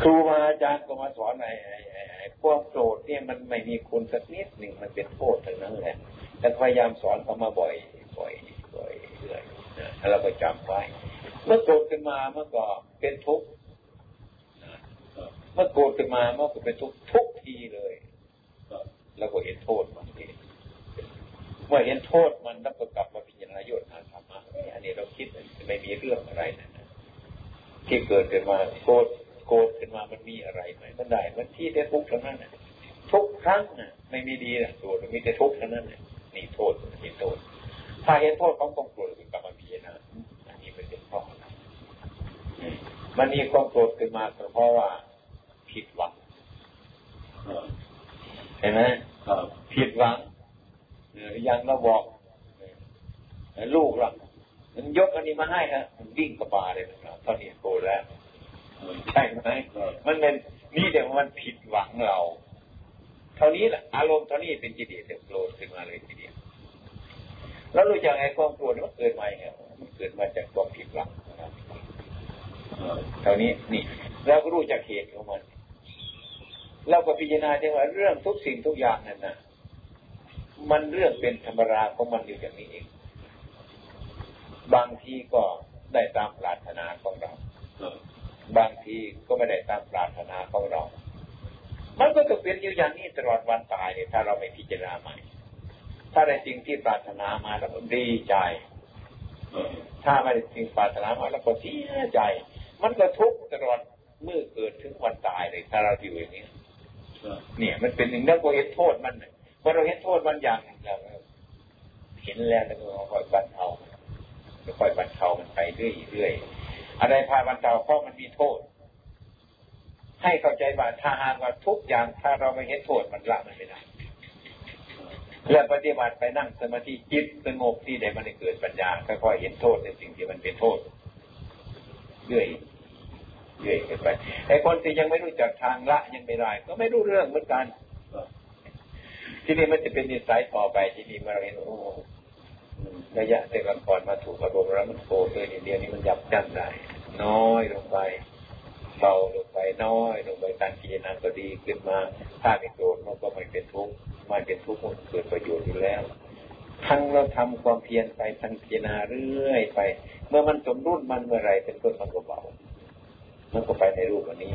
ครูมาอาจารย์ก็มาสอนไอ้ไอ้ความโกรธเนี่ยมันไม่มีคุณสักนิดหนึ่งมันเป็นโทษทั้งนั้นแหละแต่พยายามสอนเขามาบ่อยบ่อยบ่อยเรื่อยแล้วเราก็จำไว้ เมื่อโกรธขึ้นมาเมื่อก็เป็นทุกข์เมื่อโกรธขึ้นมาเมื่อก็เป็นทุกทุกทีเลยแล้วก็เห็นโทษมันเอง เมื่อเห็นโทษมันแล้วก็กลับมาพิจารณาโยชน์ทางธรรมะอันนี้เราคิดไม่มีเรื่องอะไรนะที่เกิดขึ้นมาโกรธโกรธขึ้นมามันมีอะไรไหมมันได้มันที่ได้ทุกข์ทั้งนั้นทุกครั้งน่ะไม่มีดีนะโกรธมีแต่ทุกข์ทั้งนั้นนี่โทษเห็นโทษ ถ้าเห็นโทษของความโกรธกลับมาพิจารณาอันนี้เป็นเพราะอะไรมันมีความโกรธขึ้นมาเพราะว่าผิดหวังเห็นไหมผิดหวัง อย่างเราบอกลูกเรามันยกอันนี้มาให้นะมันวิ่งกระบาเลยนะตอนนี้โกรธแล้วใช่ไหมมันเป็นนี่เดี๋ยวมันผิดหวังเรา เท่านี้แหละอารมณ์เท่านี้เป็นจิตเดียวโกรธขึ้นมาเลยทีเดียวแล้วรู้จักไอ้ความโกรธมันเกิดมาไงมันเกิดมาจากความผิดหวังเท่านี้นี่เราก็รู้จักเหตุของมันเราก็พิจารณาได้ว่าเรื่องทุกสิ่งทุกอย่างนั่นนะ มันเรื่องเป็นธรรมราของมันอยู่อย่างนี้เอง บางทีก็ได้ตามปรารถนาของเรา บางทีก็ไม่ได้ตามปรารถนาของเรา มันก็จะเป็นอยู่อย่างนี้ตลอดวันตายเลยถ้าเราไม่พิจารณาใหม่ ถ้าได้สิ่งที่ปรารถนามาเราก็ดีใจ ถ้าไม่ได้สิ่งปรารถนามาเราก็เสียใจ มันก็ทุกข์ตลอดเมื่อเกิดถึงวันตายเลยถ้าเราอยู่อย่างนี้เนี่ยมันเป็นหนึ่งแล้วก็เห็นโทษมันเลย พอเราเห็นโทษมันอย่างอย่าเห็นแล้วแล้วก็ค่อยบรรเทาค่อยบรรเทามันไปเรื่อยๆอะไรพาบรรเทาเพราะมันมีโทษ ให้เข้าใจว่าถ้าหากว่าทุกอย่างถ้าเราไม่เห็นโทษมันละมันไม่ได้แล้วปฏิบัติไปนั่งสมาธิจิตสงบที่ได้มันจะเกิดปัญญาค่อยๆเห็นโทษในสิ่งที่มันเป็นโทษเรื่อยเรื่อยไปไอ้คนที่ยังไม่รู้จักทางละยังไม่ได้ ก็ไม่รู้เรื่องเหมือนกัน ที่นี่มันจะเป็นนิสัยต่อไปที่นี่มาเห็นโอ้ระยะแต่ก่อนมาถูกอารมณ์แล้วมันโกรธเลยเดียวนี้มันยับยั้งได้ น้อยลงไปเบาลงไปน้อยลงไปการพิจารณาก็ดีขึ้นมาถ้าไม่โกรธมันก็ไม่เป็นทุกข์ไม่เป็นทุกข์มันเกิดประโยชน์อยู่แล้ว ทั้งเราทำความเพียรไปทั้งพิจารณาเรื่อยไป เมื่อมันสมรุ่นมันเมื่อไรเป็นต้นมันก็เบามันก็ไปในรูปอันนี้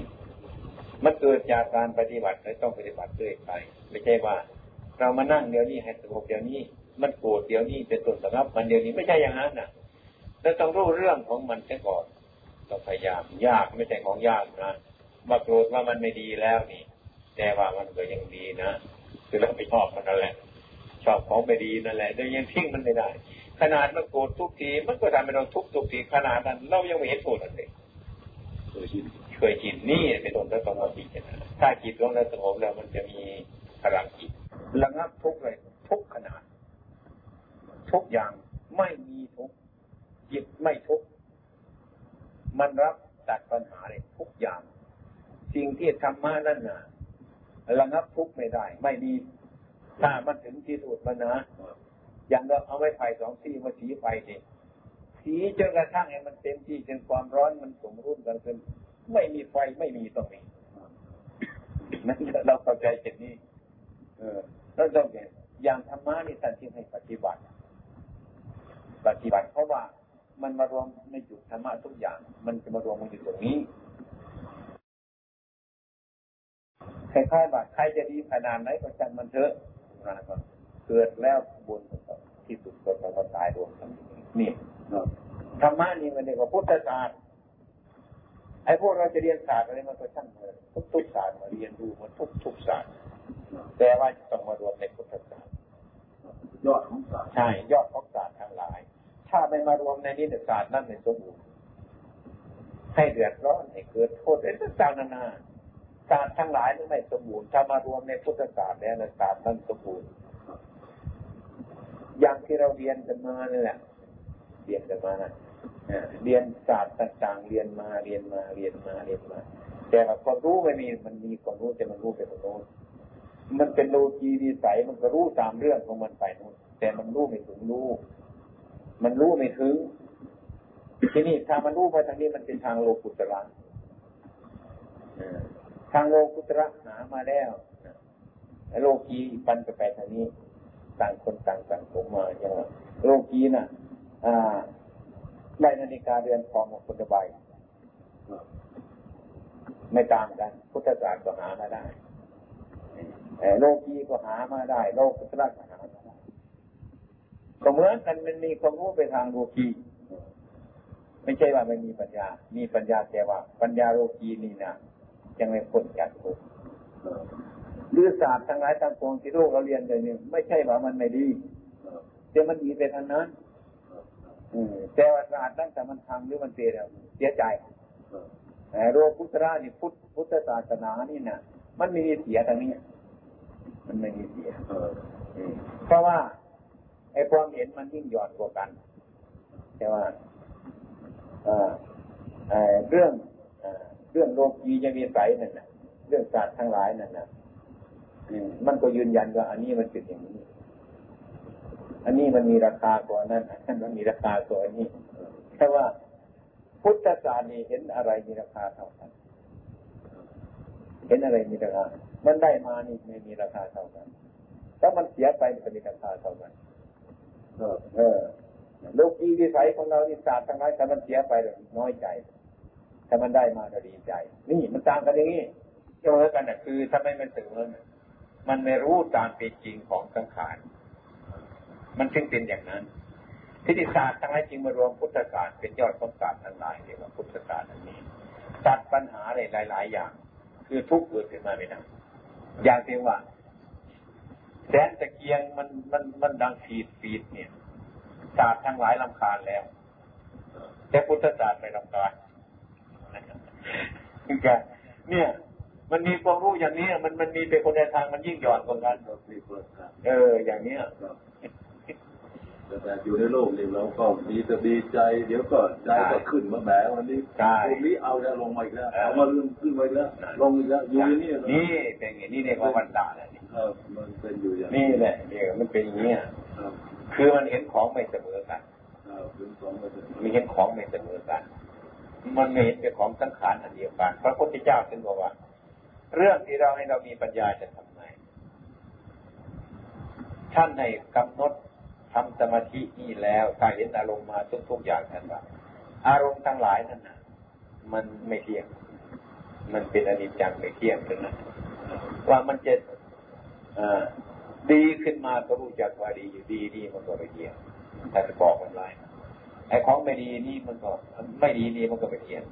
มันเกิดจากการปฏิบัติเลยต้องปฏิบัติเรื่อยไป ไม่ใช่ว่า เรามานั่งเดี๋ยวนี้ให้สงบเดี๋ยวนี้ มันโกรธเดี๋ยวนี้เป็นต้นสงับ มันเดี๋ยวนี้ไม่ใช่อย่างนั้นนะแล้วต้องรู้เรื่องของมันแค่ก่อนต้องพยายามยากไม่ใช่ของยากนะมาโกรธว่ามันไม่ดีแล้วนี่ แต่ว่ามันก็ยังดีนะคือเราไปชอบมันนั่นแหละชอบของไม่ดีนั่นแหละแต่ยังทิ้งมันไม่ได้ ขนาดมันโกรธทุกทีมันก็ทำให้เราทุกทุกทีขนาดนั้น เรายังไม่เห็นโกรธอันเด็กเคยชินเคยชินนี่เป็นต้นแล้วต้องมาพิจารณาถ้าจิตลงแล้วสงบแล้วมันจะมีพลังจิต ระงับทุกเลยทุกขนาด ทุกอย่างไม่มีทุกจิตไม่ทุกมันรับตัดปัญหาเลยทุกอย่าง สิ่งที่ธรรมะนั่นน่ะระงับทุกไม่ได้ ไม่มีถ้ามันถึงที่สุดมันนะอย่างเราเอาไม้ไผ่สองที่มาสีไฟนี่สีจนกระทั่งให้มันเต็มที่จนความร้อนมันสมรุ่นกันจนไม่มีไฟไม่มีตรงนี้นั่นเราเข้าใจเช่นนี้ เออ เราต้องเห็นอย่างธรรมะนี่ท่านที่ให้ปฏิบัติ ปฏิบัติเพราะว่ามันมารวมในจุดธรรมะทุกอย่าง มันจะมารวมมันอยู่ตรงนี้คล้ายๆว่าใครจะดีขนาดไหนก็ช่างมันเถอะนะครัเกิดแล้วบุญที่สุดก็ต้องมาตายรวมกันนี่ธรรมะนี่มันเรียกว่าพุทธศาสตร์ไอ้พวกเราจะเรียนศาสตร์อะไรมันก็ช่างเถอะทุกศาสตร์มาเรียนรู้มันทุกทุกศาสตร์ แต่ว่าจะต้องมารวมในพุทธศาสตร์ยอดของศาสตร์ใช่ ยอดของศาสตร์ทั้งหลาย ถ้าไม่มารวมในนี้ศาสตร์นั่นเป็นสมบูรณ์ให้เดือดร้อนให้เกิดโทษอะไรต่างๆนานาศาสตร์ทั้งหลายนี่ไม่สมบูรณ์ถ้ามารวมในพุทธศาสตร์แล้วศาสตร์นั้นสมบูรณ์อย่างที่เราเรียนกันมาเนี่ยแหละเรียนกันมานะเรียนศาสตร์ต่างๆ เรียนมาเรียนมาเรียนมาเรียนมา แต่ความรู้ไม่มีมันมีความรู้แต่มันรู้ไปตรงโน้น มันเป็นโลกีวิสัยมันก็รู้ตามเรื่องของมันไปนู้นแต่มันรู้ไม่ถึงรู้ มันรู้ไม่ถึง ทีนี้ถ้ามันรู้ไปทางนี้มันเป็นทางโลกุตระทางโลกุตระหามาแล้วโลกีปันไปไปทางนี้ ต่างคนต่างต่างผมมาอย่างโลกีน่ะ อ่าได้นาฬิกาเรือนทองของพุทธใบไม่ตางกัน พุทธศาสตร์ก็หามาได้ โลกีก็หามาได้ โลกุตระก็หามาได้ก็เหมือนกันมันมีความรู้ไปทางโลกีไม่ใช่ว่าไม่มีปัญญา มีปัญญาแต่ว่า ปัญญาโลกีนี่นะยังไม่พ้นจากทุกข์หรือศาสตร์ทั้งหลายทั้งปวงที่โลกเราเรียนเลยนี่ไม่ใช่ว่ามันไม่ดีแต่มันดีไปทางนั้นแต่ว่าศาสตร์ตั้งแต่มันทำหรือมันเสียแล้วเสียใจแต่โลพุทธรานี่พุทธพุทธศาสนานี่นะมันไม่มีเสียทางนี้ มันไม่มีเสียเพราะว่าไอ้ความเห็นมันยิ่งหย่อนกว่ากันใช่ว่าเรื่องเรื่องโลกีจะมีใสนั่นนะเรื่องศาสตร์ทั้งหลายนั่นนะมันก็ยืนยันว่าอันนี้มันเป็นอย่างนี้ อันนี้มันมีราคากว่านั้นอันนั้นมีราคากว่าอันนี้แค่ว่าพุทธศาสนาเห็นอะไรมีราคาเท่ากัน เห็นอะไรมีราคา มันได้มานี่ไม่มีราคาเท่ากันถ้ามันเสียไปมันจะมีราคาเท่ากันเออโลกีวิสัยของเราที่ศาสตร์ทั้งหลายถ้ามันเสียไปเราน้อยใจถ้ามันได้มาเราดีใจ นี่มันต่างกันอย่างนี้เสมอกันน่ะคือถ้าไม่มันเสมอมันไม่รู้ตามเป็นจริงของสังขารมันจึงเป็นอย่างนั้นทิฏฐิศาสตร์ทั้งหลายจริงมารวมพุทธศาสตร์เป็นยอดของศาสตร์ทั้งหลายเรียกว่าพุทธศาสตร์อันนี้ตัดปัญหาหลายๆอย่าง คือทุกข์เกิดขึ้นมาไม่ได้ อย่างเช่นว่าแสนตะเกียงมันมันมันดังฟีดฟีดเนี่ยศาสตร์ทั้งหลายลำคาญแล้ว แต่พุทธศาสตร์ไม่ลำคาญคือการเนี่ย มันมีความรู้อย่างนี้มันมันมีเป็นคนในทางมันยิ่งหย่อนกว่ากันเออ อย่างเนี้ย แต่อยู่ในโลกนี่เราก็ดีจะดีใจ เดี๋ยวก็ใจก็ขึ้นมาแหมวันนี้ตรงนี้เอาแล้วลงมาอีกแล้วเอามาลืมขึ้นมาแล้วลงอีกแล้วอยู่นี่นี่เป็นอย่างนี้เนี่ยว่าวันตาเนี่ยมันเป็นอยู่อย่างนี้แหละเดี๋ยวมันเป็นอย่างนี้คือมันเห็นของไม่เสมอกันมีเห็นของไม่เสมอกัน มันไม่เห็นเป็นของสังขารอันเดียวกัน พระพุทธเจ้าจึงบอกว่า เรื่องที่เราให้เรามีปัญญาจะทำไงท่านในกำหนด ทำสมาธินี่แล้วถ้าเห็นอารมณ์มาทุกทุกอย่างนั่นว่าอารมณ์ทั้งหลายนั่นนะมันไม่เที่ยง มันเป็นอนิจจังไม่เที่ยงถึงนั้นว่ามันจะดีขึ้นมาก็รู้จักว่าดีอยู่ดีดีมันก็ไม่เที่ยงแต่จะบอกมันไรไอ้ของไม่ดีนี่มันก็ไม่ดีนี่มันก็ไม่เที่ยง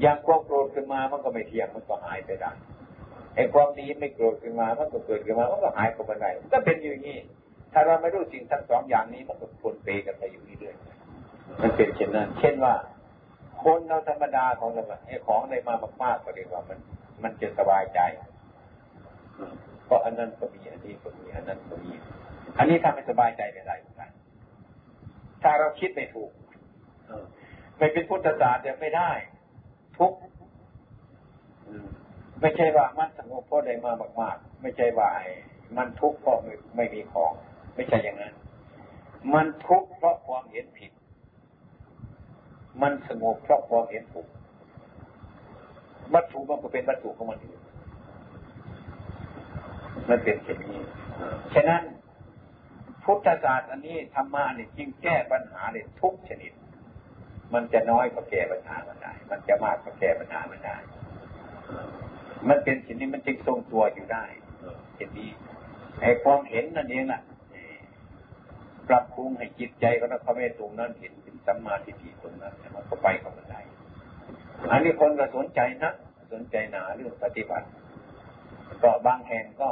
อย่างความโกรธขึ้นมามันก็ไม่เที่ยงมันก็หายไปได้ไอ้ความดีไม่โกรธขึ้นมามันก็เกิดขึ้นมามันก็หายไปได้ก็เป็นอยู่อย่างนี้ ถ้าเราไม่รู้สิ่งทั้งสองอย่างนี้มันก็ปนเปกันไปอยู่เรื่อยมันเป็นเช่นนั้น เช่นว่า คนเราธรรมดาของเราไอ้ของในมามากๆก็เรียกว่ามัน มันจะสบายใจเพราะอันนั้นก็มีอันนี้ก็มีอันนั้นก็มี อันนี้ทำให้สบายใจไม่ได้เหมือนกันถ้าเราคิดไม่ถูกไม่เป็นพุทธศาสตร์ยังไม่ได้ ทุกไม่ใช่ว่ามันสงบเพราะได้มามาก ๆ ไม่ใช่ว่ามันทุกข์เพราะไม่ไม่มีของ ไม่ใช่อย่างนั้น มันทุกข์เพราะความเห็นผิด มันสงบเพราะความเห็นถูก วัตถุมันก็เป็นวัตถุของมันอยู่มันเป็นเช่นนี้ ฉะนั้นพุทธศาสตร์อันนี้ธรรมะนี่จึงแก้ปัญหาในทุกชนิด มันจะน้อยก็แก้ปัญหามันได้ มันจะมากก็แก้ปัญหามันได้ มันเป็นสิ่งนี้มันจึงทรงตัวอยู่ได้เช่นนี้ไอ้ความเห็นนั่นเองน่ะ ปรับปรุงให้จิตใจก็ต้องเขาไม่ตรงนั้นเห็นเป็นสัมมาทิฏฐิตรงนั้นมันก็ไปกับมันได้อันนี้คนก็สนใจนะสนใจหนาเรื่องปฏิบัติ ก็บางแห่งก็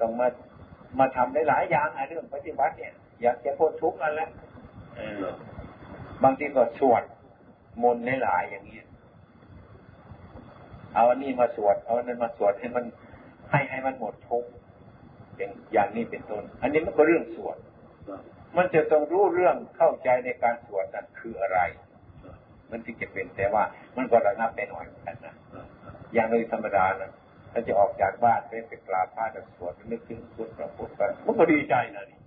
ต้องมามาทำได้หลายอย่างอ้เรื่องปฏิบัติเนี่ย อยากจะพ้นทุกข์นั่นแหละบางทีก็สวดมนต์หลายอย่างนี้เอาอันนี้มาสวดเอาอันนั้นมาสวดให้มันให้ให้มันหมดทุกข์อย่างนี้เป็นต้น อันนี้มันก็เรื่องสวด มันจะต้องรู้เรื่องเข้าใจในการสวดนั้นคืออะไร มันที่จะเป็นแต่ว่ามันก็ระงับไปหน่อยกันนะอย่างโดยธรรมดานะถ้าจะออกจากบ้านไปไปกราบพระสวดนึกถึงคุณพระพุทธมันก็ดีใจนะนี่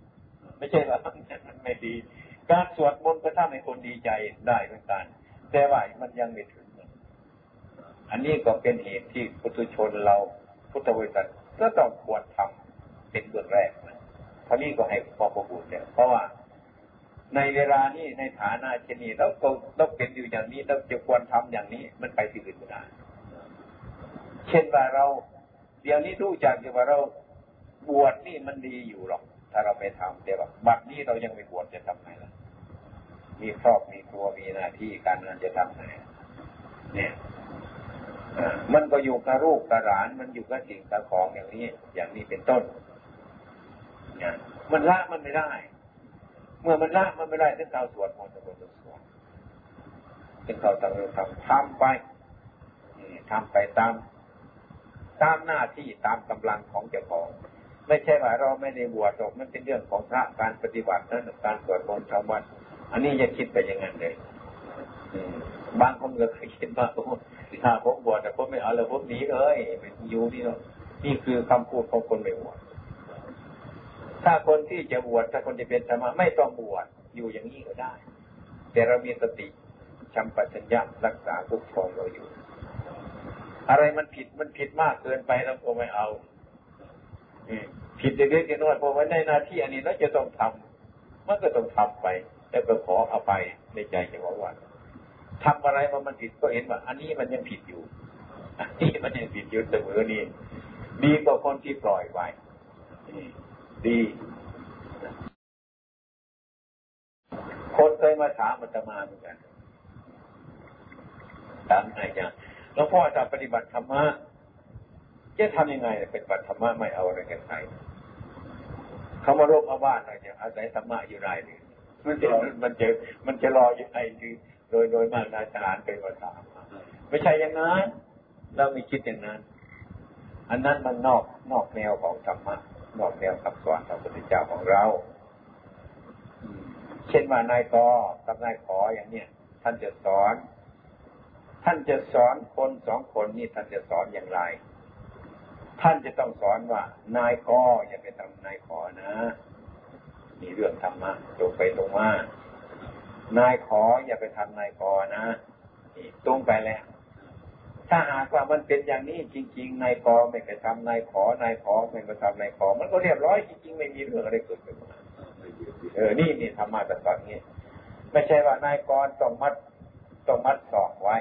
ไม่ใช่ว่ามันไม่ดี การสวดมนต์ก็ทำให้คนดีใจได้เหมือนกัน แต่ว่ามันยังไม่ถึง อันนี้ก็เป็นเหตุที่พุทธชนเราพุทธบริษัทก็ต้องควรทำเป็นเบื้องแรก นะท่านี้ก็ให้ความประบุเนี่ยเพราะว่าในเวลานี้ในฐานะเช่นนี้เราก็เราเป็นอยู่อย่างนี้เราจะควรทำอย่างนี้ มันไปที่อื่นไม่ได้เช่นว่าเรา เดี๋ยวนี้รู้จักว่าเราบวชนี่มันดีอยู่หรอก ถ้าเราไปทำแต่ว่าบัดนี้เรายังไม่บวชจะทำไงล่ะ มีครอบมีครัวมีหน้าที่การงานจะทำไงเนี่ยมันก็อยู่กับลูกกับหลาน มันอยู่กับสิ่งกับของอย่างนี้ อย่างนี้เป็นต้น เนี่ยมันละมันไม่ได้ เมื่อมันละมันไม่ได้ถึงเราสวดมนต์สวดสวดถึงเราตั้งใจทำทำไปทำไปตาม ตามหน้าที่ตามกำลังของเจ้าของ ไม่ใช่ว่าเราไม่ได้บวชหรอกมันเป็นเรื่องของพระการปฏิบัตินั้นการสวดมนต์ทำวัดอันนี้อย่าคิดไปอย่างนั้นเลยบางคนก็เคยคิดว่าถ้าผมบวชแต่ผมไม่เอาแล้วผมหนีเลยอยู่นี่เนาะนี่คือคำพูดของคนไม่บวช ถ้าคนที่จะบวชถ้าคนจะเป็นธรรมะไม่ต้องบวชอยู่อย่างนี้ก็ได้ แต่เรามีสติชัมปัญญะรักษาทุกของเราอยู่ อะไรมันผิดมันผิดมากเกินไปเราก็ไม่เอาผิดเล็กๆน้อยๆพอไว้ในหน้าที่อันนี้เราจะต้องทำมันก็ต้องทำไป แล้วก็ขอเอภัยในใจจะบอกว่าทำอะไรมามันผิดก็เห็นว่า อันนี้มันยังผิดอยู่ อันนี้มันยังผิดอยู่เสมอนี่ดีกว่าคนที่ปล่อยไว้ ดีคนเคยมาถามอาตมาเหมือนกันถามอะไรอย่างหลวงพ่อจะปฏิบัติธรรมะจะทำยังไงเป็นปฏิบัติธรรมะไม่เอาอะไรกันใครเขามาโรคมาบ้านอะไรเนี่ยอาศัยธรรมะอยู่ไรนี่มันจะมันจะมันจะรออยู่ไงคือโดยโดยมากนายทหารเป็นภาษาไม่ใช่อย่างนั้น เราไม่คิดอย่างนั้น อันนั้นมันนอกนอกแนวของธรรมะ นอกแนวคำสอนของพระพุทธเจ้าของเรา เช่นว่านายกอกับนายขออย่างเนี้ยท่านจะสอน ท่านจะสอนคนสองคนนี่ท่านจะสอนอย่างไร ท่านจะต้องสอนว่านายกออย่าไปทำนายขอนะ มีเรื่องธรรมะตรงไปตรงมานายขออย่าไปทำนายกอนะนี่ตรงไปแล้ว ถ้าหากว่ามันเป็นอย่างนี้จริง ๆ นายกอไม่ไปทำนายขอนายขอไม่ไปทำนายขอ มันก็เรียบร้อยจริง ๆ ไม่มีเรื่องอะไรเกิดขึ้นมาเออ นี่นี่ธรรมะแต่ตอนนี้ไม่ใช่ว่านายกรต้องมัดต้องมัดสอกไว้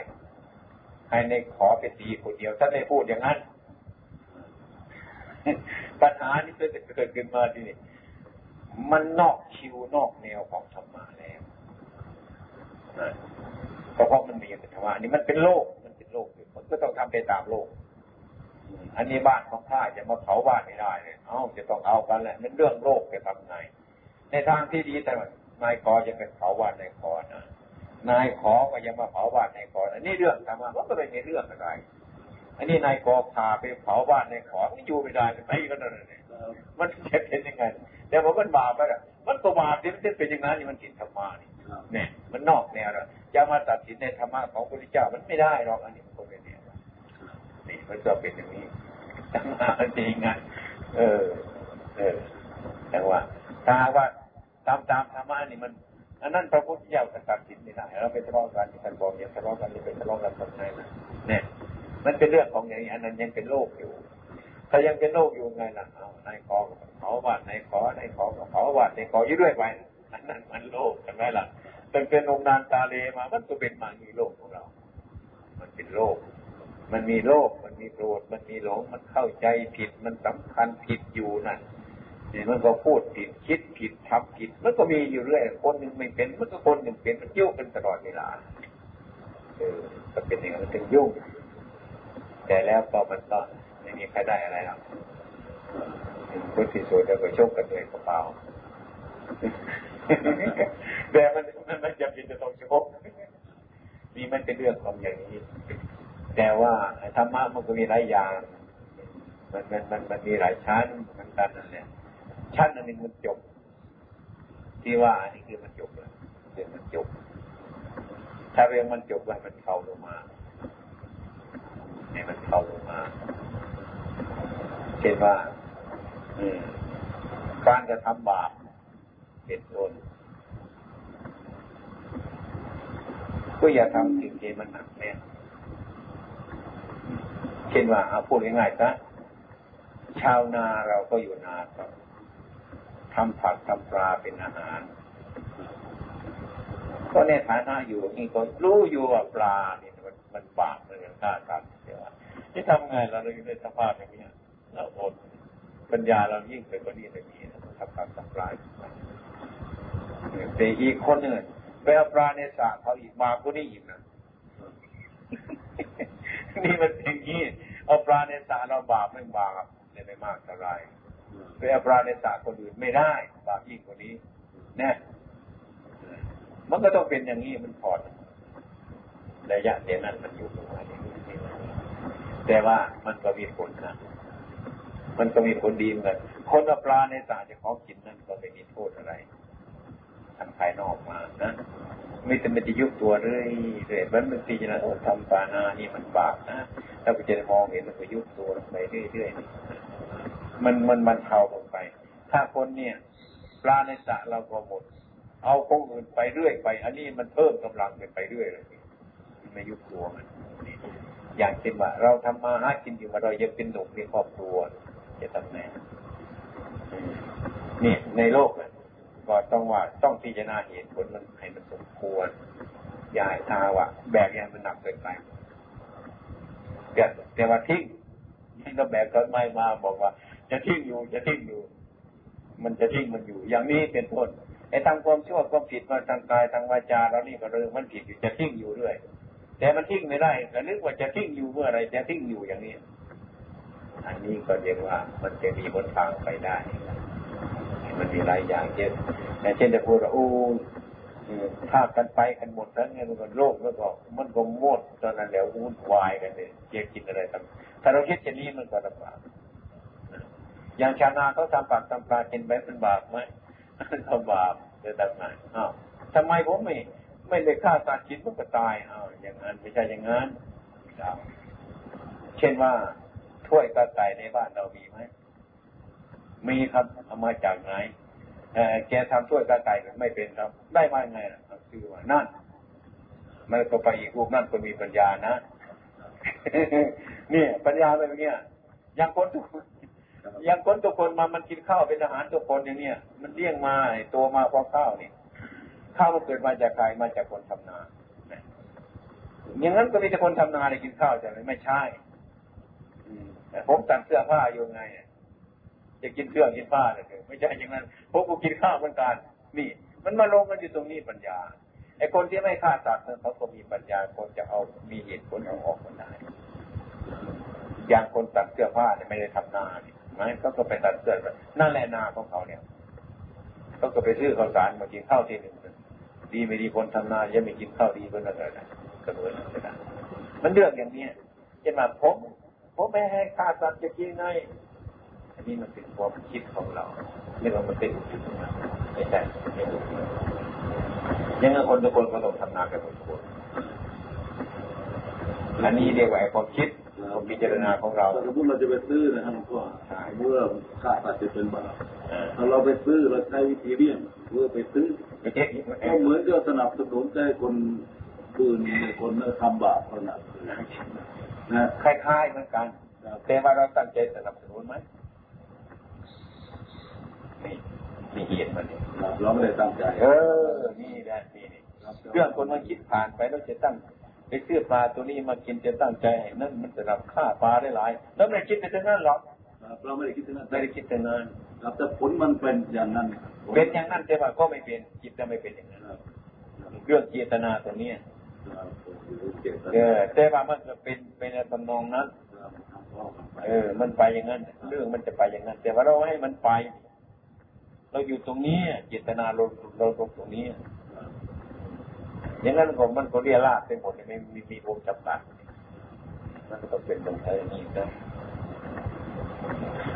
ให้ในขอไปตีคนเดียวถ้าได้พูดอย่างนั้น ปัญหานี้เกิดเกิดขึ้นมาทีนี้มันนอกคิวนอกแนวของธรรมะแล้วเพราะมันมีธรรมะนี่มันเป็นโลกมันเป็นโลก มันก็ต้องทำไปตามโลก อันนี้บ้านของข้าจะมาเผาบ้านไม่ได้เลยเอ้าจะต้องเอากันแหละมันเรื่องโลกจะทำไง ในทางที่ดีแต่นายกอจะเป็นเผาบ้านนายกอนะนายขอก็ยังมาเผาบ้านนายขออันนี้เรื่องธรรมะมันก็ไม่มีเรื่องอะไร อันนี้นายกอพาไปเผาบ้านนายขอมันอยู่ไม่ได้ไม่ก็นั่นเองมันจะเป็นยังไงแต่ว่ามันบาปไปละมันก็บาปที่มันเป็นอย่างนั้นนี่มันกินธรรมะนี่เนี่ยมันนอกแนวแล้วจะมาตัดสินในธรรมะของพระพุทธเจ้ามันไม่ได้หรอกอันนี้มันก็เป็นเนี่ยนี่ มันจะเป็นอย่างนี้ธรรมะจริงไงเออ เออ แต่ว่าถ้าว่าตามตามธรรมะนี่มันอันนั้นพระพุทธเจ้าตัดสินไม่ได้เราไปทะเลาะกันท่านบอกอย่าทะเลาะกันอย่าไปทะเลาะกันทำไงนนะเนี่ย มันเป็นเรื่องของอย่างนี้อันนั้นยังเป็นโลกอยู่ ถ้ายังเป็นโลกอยู่ไงล่ะเอานายขอเขาวาดนายขอนายขอเขาวาดนายขออยู่ด้วยไปอันนั้นมันโลกใช่ไหมล่ะตั้งเป็นองนานตาเลมา มันก็เป็นมามีโลกของเรา มันเป็นโลก มันมีโลกมันมีโกรธมันมีหลง มันเข้าใจผิด มันสำคัญผิดอยู่นั่นนี่มันก็พูดผิดคิดผิดทำผิด มันก็มีอยู่เรื่อยคนหนึ่งไม่เป็นมันก็คนหนึ่งเป็นมันยุ่งกันตลอดเวลาเออก็เป็นอย่างนั้นมันถึงยุ่ง แต่แล้วก็มันก็ไม่มีใครได้อะไรหรอกคนที่สุดแล้วก็ชกกันเลยกระเป๋าแต่มันมันจะเป็นจะต้องชกนี่มันเป็นเรื่องของอย่างนี้ แต่ว่าธรรมะมันก็มีหลายอย่าง มันมันมันมันมีหลายชั้นเหมือนกันนั่นแหละชั้นอันหนึ่งมันจบ ที่ว่าอันนี้คือมันจบแล้วเรื่องมันจบ ถ้าเรื่องมันจบไว้วมันเข้าลงมาให้มันเข้าลงมาเช่นว่าการกระทำบาปเป็นต้นก็อย่าทำสิ่งที่มันหนักแน่น เช่นว่าเอาพูดง่ายๆซะชาวนาเราก็อยู่นาครับทำผักทำปลาเป็นอาหาร ก็ในฐานะอยู่นี่ก็รู้อยู่ว่าปลาเนี่ยมันมันบาปมันฆ่าสัตว์เดี๋ยวที่ทำไงเราเลยในสภาพอย่างนี้เราอดปัญญาเรายิ่งไปกว่านี้ไม่มีทำผักทำปลาแต่อีกคนหนึ่งไปเอาปลาในสระเขาอีกบาปก็นี่อีกนะ นี่มันเป็นอย่างนี้เอาปลาในสระเราบาปไม่บาปเนี่ยไม่มากเท่าไรไปเอาปลาในสระคนอื่นไม่ได้บาปยิ่งกว่านี้น่มันก็ต้องเป็นอย่างนี้มันพอดระยะเดียนั้นมันอยู่ประมาณนี้แต่ว่ามันก็มีผลนะมันก็มีผลดีเหมือนคนเอาปลาในสระจะของกินนั่นก็ไม่มีโทษอะไร ทางภายนอกมานะไม่แต่มันจะยุบตัวเรื่อยเรื่อยมันบางทีนะโอ้ทำปานานี่มันบาปนะถ้าไปจะมองเห็นมันก็ยุบตัวลงไปเรื่อยๆมันมันมันเทาลงไป ถ้าคนเนี่ยปลาในสระเราก็หมด เอาของอื่นไปเรื่อยไป อันนี้มันเพิ่มกำลังไปเรื่อยเลยไม่ยุบตัวมันอย่างเช่นว่า เราทำมาหากินอยู่มาเรายังเป็นหนุ่มมีครอบครัวจะทำไงนี่ในโลกนะ ก็ต้องว่าต้องพิจารณาเหตุผลมันให้มันสมควรอย่าให้ทาว่าแบกยังมันหนักเกินไปแต่แต่ว่าทิ้งที่เราแบกต้นไม้มาบอกว่า จะทิ้งอยู่จะทิ้งอยู่ มันจะทิ้งมันอยู่ อย่างนี้เป็นต้นไอ้ทางความชั่วความผิดมาทางกายทางวาจาเรานี่ก็เรื่องมันผิดอยู่จะทิ้งอยู่ด้วยแต่มันทิ้งไม่ได้แต่นึกว่าจะทิ้งอยู่เมื่อไรจะทิ้งอยู่อย่างนี้ อันนี้ก็เรียกว่ามันจะมีบนทางไปได้ มันมีหลายอย่างเช่นเช่นจะพูดว่าโอ้ถ้ากันไปกันหมดทั้งนี้มันก็โลกแล้วก็มันก็หมดตอนนั้นแล้ววุ่นวายกันเลยเกี่ยกินอะไรต่างถ้าเราคิดเช่นนี้มันก็ลำบากอย่างชาวนาเขาทำปากทำปลากินไปเป็นบาปไหมเขาบาปจะทำไงอ้าวทำไมผมไม่ไม่ได้ฆ่าสัตว์กินมันก็ตายอ้าวอย่างนั้นไม่ใช่อย่างนั้นเช่นว่าถ้วยกระไก่ในบ้านเรามีไหม มีครับเอามาจากไหนแกทำถ้วยกระไก่ไม่เป็นครับ ได้มาไงล่ะคือว่านั่นมันก็ไปอีกรูปนั่นก็มีปัญญานะนี่ปัญญาเป็นอย่างเงี้ยอย่างคนทุกอย่างคนทุกคนมามันกินข้าวเป็นอาหารทุกคนอย่างเนี้ยมันเลี้ยงมาตัวมาพราะข้าวนี่ข้าวมันเกิดมาจากใครมาจากคนทำนาอย่างนั้นก็มีแต่คนทำนาเลยกินข้าวใช่ไหมไม่ใช่ผมตัดเสื้อผ้าอยู่ไง จะกินเครื่องกินผ้าเลยไม่ใช่อย่างนั้นผมก็กินข้าวเหมือนกันนี่ มันมาลงกันอยู่ตรงนี้ปัญญาไอ้คนที่ไม่ฆ่าสัตว์เขาก็มีปัญญาคนจะเอามีเหตุผลเอาออกมาได้อย่างคนตัดเสื้อผ้าเนี่ยไม่ได้ทำนาเนี่ยไหมเขาก็ไปตัดเสื้อนั่นแหละนาของเขาเนี่ยเขาก็ไปซื้อข้าวสารมากินข้าวทีหนึ่งดีไม่ดีคนทำนายังไม่กินข้าวดีเพื่อนอะไรนะกระเบือนนะมันเรื่องอย่างนี้เช่นว่าผมผมไม่ให้ฆ่าสัตว์จะกินไงอั นนี้มันเป็นความคิดของเราไม่ว่ามันเป็นอุดมไม่ใช่ไม่ถูกยังไงคนทุกคนก็ต้องทำนากันทุกคนอันนี้เรียกว่าความคิดความพิจารณาของเราสมมติเราจะไปซื้อนะครับก็เมื่อค่าตัดจะเป็นบาปถ้าเราไปซื้อเราใช้วิธีเลี่ยงเพื่อไปซื้อก็เหมือนกับสนับสนุนใจคนคืนคนทำบาปขนาดนะคล้ายๆเหมือนกันแต่ว่าเราตั้งใจสนับสนุนไหมนี่ มีเหตุมันนี่เราไม่ได้ตั้งใจ เออ นี่แหละนี่นี่เรื่องคนมาคิดผ่านไปแล้วจะตั้งไปซื้อปลาตัวนี้มากินจะตั้งใจนั่นมันจะรับค่าปลาได้หลาย แล้วไม่คิดแต่นั้นหรอกเราไม่ได้คิดแต่นั้นไม่ได้คิดแต่นั้นครับแต่ผลมันเป็นอย่างนั้น เป็นอย่างนั้นแต่ว่าก็ไม่เป็นจิตจะไม่เป็นอย่างนั้นเรื่องเจตนาตัวเนี้ยเออแต่ว่ามันจะเป็นเป็นทำนองนั้น เออ มันไปอย่างนั้น เรื่องมันจะไปอย่างนั้น แต่ว่าเราให้มันไป เราอยู่ตรงนี้เจตนาเราเราตรงตรงนี้อย่างนั้นผมมันก็เรียราดเป็นหมดไม่มีมีวงจำกัดมันก็ต้องเป็นตรงนี้นะ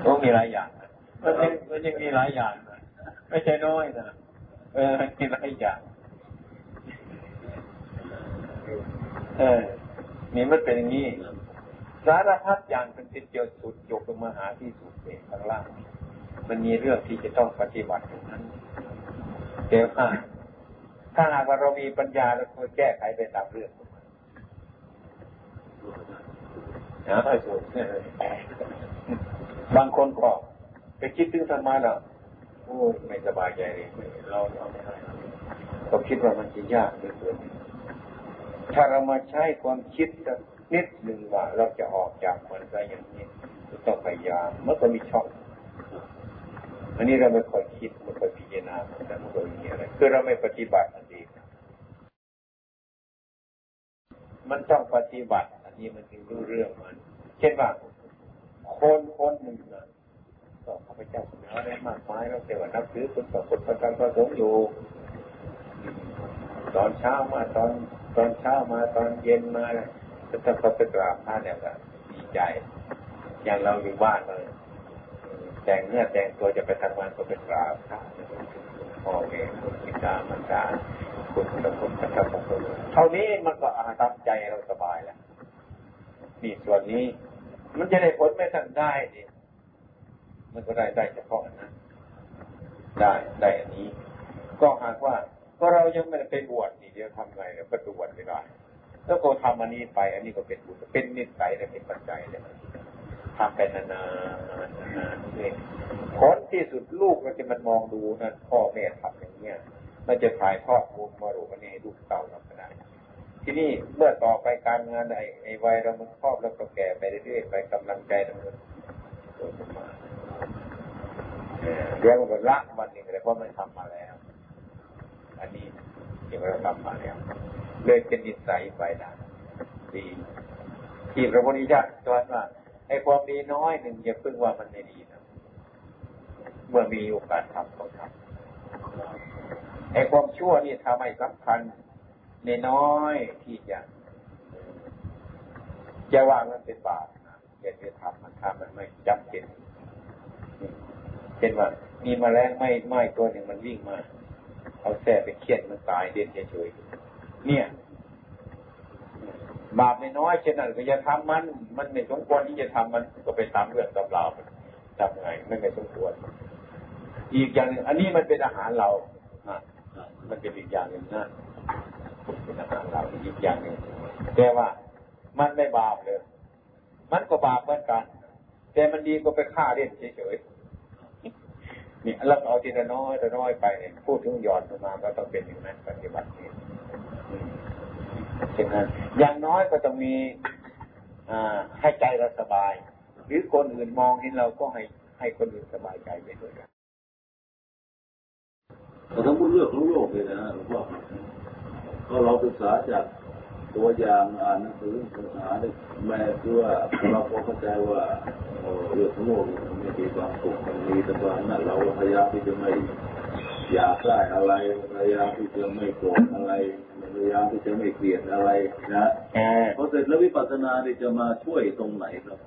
ก็มีหลายอย่างนะมันยังมันยังมีหลายอย่างนะไม่ใช่น้อยนะเออมีหลายอย่างเออนี่มันเป็นอย่างนี้สารพัดอย่างเป็นติดเดียวสุดยกลงมาหาที่สุดเองข้างล่าง มันมีเรื่องที่จะต้องปฏิบัติตรงนั้นเดี๋ยวถ้าถ้าหากว่าเรามีปัญญาเราควรแก้ไขไปตามเรื่องนะให้สุดบางคนก็ไปคิดถึงธรรมะแล้วโอ้ไม่สบายใจเลยเราเราไม่ได้ก็คิดว่ามันจะยากเหลือเกินถ้าเรามาใช้ความคิดสักนิดหนึ่งว่า เราจะออกจากมันได้อย่างนี้ต้องพยายามมันก็มีช่อง อันนี้เราไม่ค่อยคิดไม่ค่อยพิจารณาแต่มันก็มีอะไรคือเราไม่ปฏิบัติอันนี้มันต้องปฏิบัติ อันนี้มันถึงรู้เรื่องมัน เช่นว่าคนคนหนึ่งนะก็ข้าพเจ้าเนื้อได้มากมายแล้วแต่ว่านับถือคนต่อคนประกันประสงค์อยู่ ตอนเช้ามาตอนตอนเช้ามาตอนเย็นมาแล้วถ้าเขาไปกราบพระเนี่ยก็ดีใจ อย่างเราอยู่บ้านเลย แต่งเนื้อแต่งตัวจะไปทำงานก็ไปกราบพระพ่อแม่คุณพิจามันดาคุณตะคุณตะกับคุณเท่านี้มันก็อาตามใจเราสบายแล้วนี่ส่วนนี้ มันจะได้ผลไม่ทันได้ดิมันก็ได้ได้เฉพาะนะได้ได้อันนี้ ก็หากว่าก็เรายังไม่ได้ไปบวชนี่เดี๋ยวทำไงเดี๋ยวก็บวชไม่ได้แล้วก็ทำอันนี้ไป อันนี้ก็เป็นบุญเป็นนิสัยและเป็นปัจจัยเลย ทำไปนานๆนานๆเลยผลที่สุดลูกมันจะมันมองดูนั่นพ่อแม่ทำอย่างเนี้ยมันจะถ่ายทอดบุญมารูอันนี้ให้ลูกเต่าเราก็ได้ทีนี้เมื่อต่อไปการงานไอ้ไอ้วัยเรามันครอบแล้วก็แก่ไปเรื่อยๆไปกำลังใจเราเกิดมาเรียกว่าละมันนี่เลยเพราะมันทำมาแล้ว อันนี้ที่เราทำมาแล้วเลยเป็นนิสัยไปนะดีที่พระพุทธเจ้าสอนว่า อ้ความดีน้อยหนึ่งอย่าพึ่งว่ามันไม่ดีนะเมื่อมีโอกาสทำก็ทำไอ้ความชั่วนี่ทำให้สำคัญในน้อยที่จะจะว่ามันเป็นบาปนะอย่าไปทำมันทำมันไม่จำเป็นเช่นว่า มีมแมลงไม่ไหม้ตัวหนึ่งมันวิ่งมา เอาแส่ไปเคียดมันตายเด่นเฉยๆเนี่ย บาปน้อยเช่นนั้นก็อย่าทำมัน มันไม่สมควรที่จะทำมันก็ไปตามเรื่องตำราทำไงไม่ไม่สมควร อีกอย่างหนึ่งอันนี้มันเป็นอาหารเราอะมันเป็นอีกอย่างหนึ่งนะเป็นอาหารเราอีกอย่างหนึ่งแต่ว่ามันไม่บาปเลย มันก็บาปเหมือนกัน แต่มันดีก็ไปฆ่าเล่นเฉยๆนี่เราเอาทีละน้อยละน้อยไปเนี่ยพูดถึงหย่อนมาก็ต้องเป็นอย่างนั้นปฏิบัตินี่ เช่นนั้นอย่างน้อยก็ต้องมีอให้ใจเราสบาย หรือคนอื่นมองเห็นเราก็ให้ให้คนอื่นสบายใจไปด้วยกันแต่ถ้าพูดเรื่องของโลกเลยนะหลวงพ่อก็เราศึกษาจากตัวอย่างอ่านหนังสือศึกษาได้แม่คือว่าเราพอเข้าใจว่าเรื่องของโลกมันไม่มีความสุขมันมีแต่ความนั้นเราพยายามที่จะไม่อยากได้อะไรพยายามที่จะไม่โกรธอะไร ยายามที่จะไม่เกลียดอะไรนะพอเสร็จแล้ววิปัสสนาเนี่ยจะมาช่วยตรงไหนครับ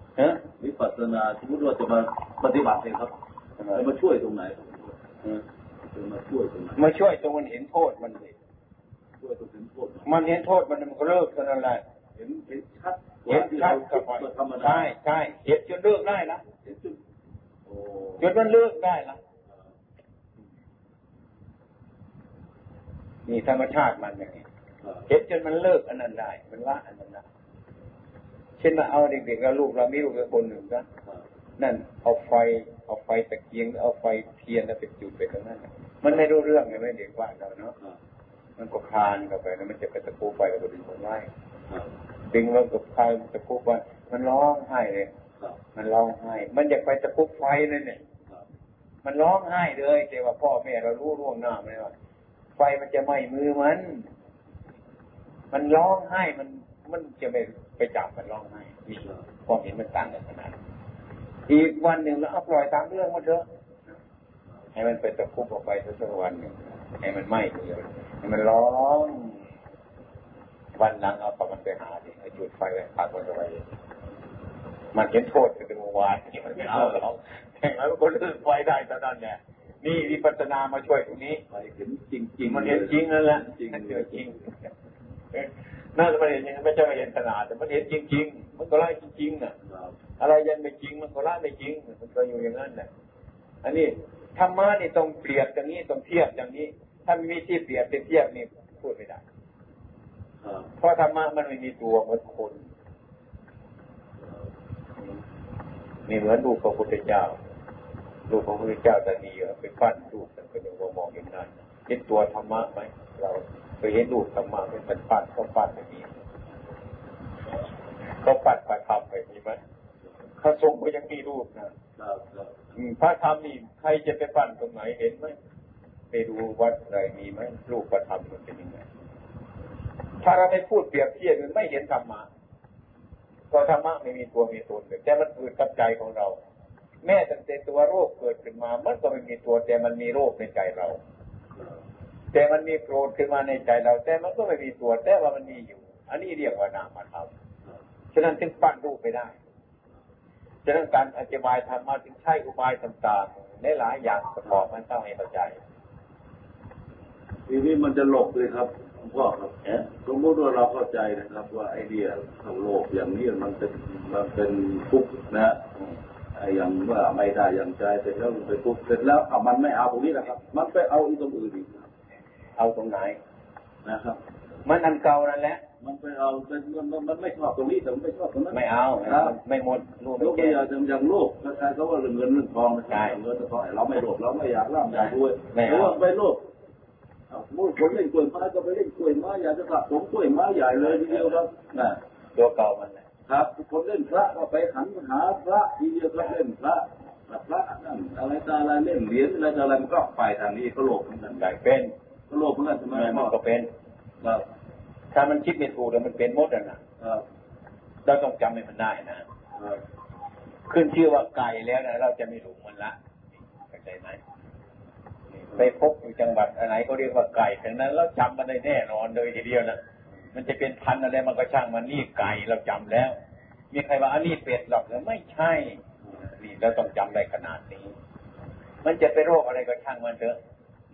วิปัสสนาสมมติว่าจะมาปฏิบัติเองครับจะมาช่วยตรงไหนครับจะมาช่วยตรงไหนมาช่วยตรงมันเห็นโทษมันเลยช่วยตรงเห็นโทษมันเห็นโทษมันมันก็เลิกกันอะไรเห็นเห็นชัดเห็นชัดกับธรรมดาใช่ใช่เห็นจนเลิกได้นะเห็นจุดโอ้จนมันเลิกได้ละนี่ธรรมชาติมันอย่างนี้ เห็นจนมันเลิกอันนั้นได้ มันละอันนั้นได้เช่นว่าเอาเด็กๆแล้วลูกเรามีลูกคนหนึ่งนะนั่นเอาไฟเอาไฟตะเกียงเอาไฟเทียนแล้วไปจุดไปตรงนั้นน่ะมันไม่รู้เรื่องเลยไม่เด็กว่าเราเนาะมันก็คลานเข้าไปแล้วมันจะไปตะปูไฟแล้วก็ดึงมันไว้ดึงแล้วก็คลายตะปูไฟมันร้องไห้เลยมันร้องไห้ มันอยากไปตะปูไฟนั่นเนี่ยมันร้องไห้เลยแต่ว่าพ่อแม่เรารู้ร่วงหน้าไม่ว่าไฟมันจะไหม้มือมัน มันร้องไห้มันมันจะไปไปจับมันร้องไห้นี่ความเห็นมันต่างกันขนาดอีกวันหนึ่งแล้วเอาปล่อยตามเรื่องมันเถอะให้มันเป็นตะคุบออกไปสักวันหนึ่งให้มันไหม้ให้มันร้องวันหลังเอาปมันไปหาดิจุดไฟไว้ปักมันไว้มันเห็นโทษเป็นเมื่อวานนี่มันไม่เอาหรอกแต่แล้วคนเลิกไฟได้ตอนนั้นเนี่ยนี่วิปัสสนามาช่วยตรงนี้ไปเห็นจริงจริงมันเห็นจริงนั่นแหละจริงมันเจอจริง น่าจะมาเห็นย่างนั้นไม่ใช่มาเห็นขนาดแต่มันเห็นจริง ๆ มันก็ไล่จริงๆน่ะ อะไรยังไม่จริง มันก็ละไม่จริง มันก็อยู่อย่างนั้นแหละอันนี้ธรรมะนี่ต้องเปรียบอย่างนี้ต้องเทียบอย่างนี้ ถ้าไม่มีที่เปรียบเป็นเทียบนี่พูดไม่ได้เพราะธรรมะมันไม่มีตัวเหมือนคนนี่เหมือนลูพระพุทธเจ้าลูพระพุทธเจ้าแต่ดีไปปั้นลูกแต่ก็ยังมองอย่างนั้นเห็นตัวธรรมะไหมเรา ยเห็นลูกธรรมะเป็นมันปั้นเขาปั้นแบบนี้เขาปั้นพระธรรมแบบนี้ไหมพระสงฆ์ก็ยังมีรูปนะครับครับอืมพระธรรมนี่ใครจะไปปั้นตรงไหนเห็นไหมไปดูวัดอะไรมีไหมรูปพระธรรมมันเป็นยังไงถ้าเราไม่พูดเปรียบเทียบมันไม่เห็นธรรมะก็ธรรมะไม่มีตัวมีตนเลยแต่มันเกิดกับใจของเรา แม้ตั้งแต่ตัวโรคเกิดขึ้นมา มันก็ไม่มีตัวแต่มันมีโรคในใจเรา แต่มันมีโกรธขึ้นมาในใจเรา แต่มันก็ไม่มีตัวแต่ว่ามันมีอยู่ อันนี้เรียกว่านามธรรมฉะนั้นจึงปั้นรูปไปได้ฉะนั้นการอธิบายธรรมะจึงใช้อุบายต่างๆในหลายอย่างประกอบมันต้องให้เข้าใจทีนี้มันจะหลบเลยครับหลวงพ่อครับสมมติว่าเราเข้าใจนะครับ ว่าไอเดียเข้าโลกอย่างนี้มันเป็นมันเป็นทุกข์นะไออย่างว่าไม่ได้อย่างใจเสร็จแล้วมันไปทุกข์เสร็จแล้วเอามันไม่เอาตรงนี้แหละครับ มันไปเอาอีกตรงอื่นอีก เอาตรงไหนนะครับ มันอันเก่านั่นแหละ มันไปเอาเป็นมันมันมันไม่ชอบตรงนี้แต่มันไม่ชอบตรงนั้นไม่เอาครับไม่หมดรูปยไม่กตัวแก่อย่างอย่างโลกคล้ายๆเขาว่าเรื่องเงินเรื่องทองนะใช่เงินเรื่องทองเราไม่โลภเราไม่อยากร่ำอยากรวยไม่เพเอาราะว่าไปโลภเอาสมมติคนเล่นกล้วยไม้ก็ไปเล่นกล้วยไม้อยากจะสะสมกล้วยไม้ใหญ่เลยทีเดียวครับนะตัวเก่ามันแหละครับคนเล่นพระก็ไปหันหาพระทีเดียวก็เล่นพระพระนั่นอะไรตาอะไรเล่นเหรียญอะไรต่ออะไรมันก็ไปทางนี้ก็โลภเหมือนกันได้เป็นก็ โลภเหมือนกันใช่ไหมมันก็เป็นครับถ้ามันคิดไม่ถูกแล้วมันเป็นหมดอะนะครับเราต้องจำให้มันได้นะครับขึ้นชื่อว่าไก่แล้วนะเราจะไม่หลงมันละเข้าใจไหมไปพบอยู่จังหวัดอะไรก็เรียกว่าไก่ดังนั้นเราจำมันได้แน่นอนเลยทีเดียวนะมันจะเป็นพันธุ์อะไรมันก็ช่างมันนี่ไก่เราจำแล้ว มีใครว่าอันนี้เป็ดหรอกหรือไม่ใช่ นี่เราต้องจำได้ขนาดนี้ มันจะไปโรคอะไรก็ช่างมันเถอะ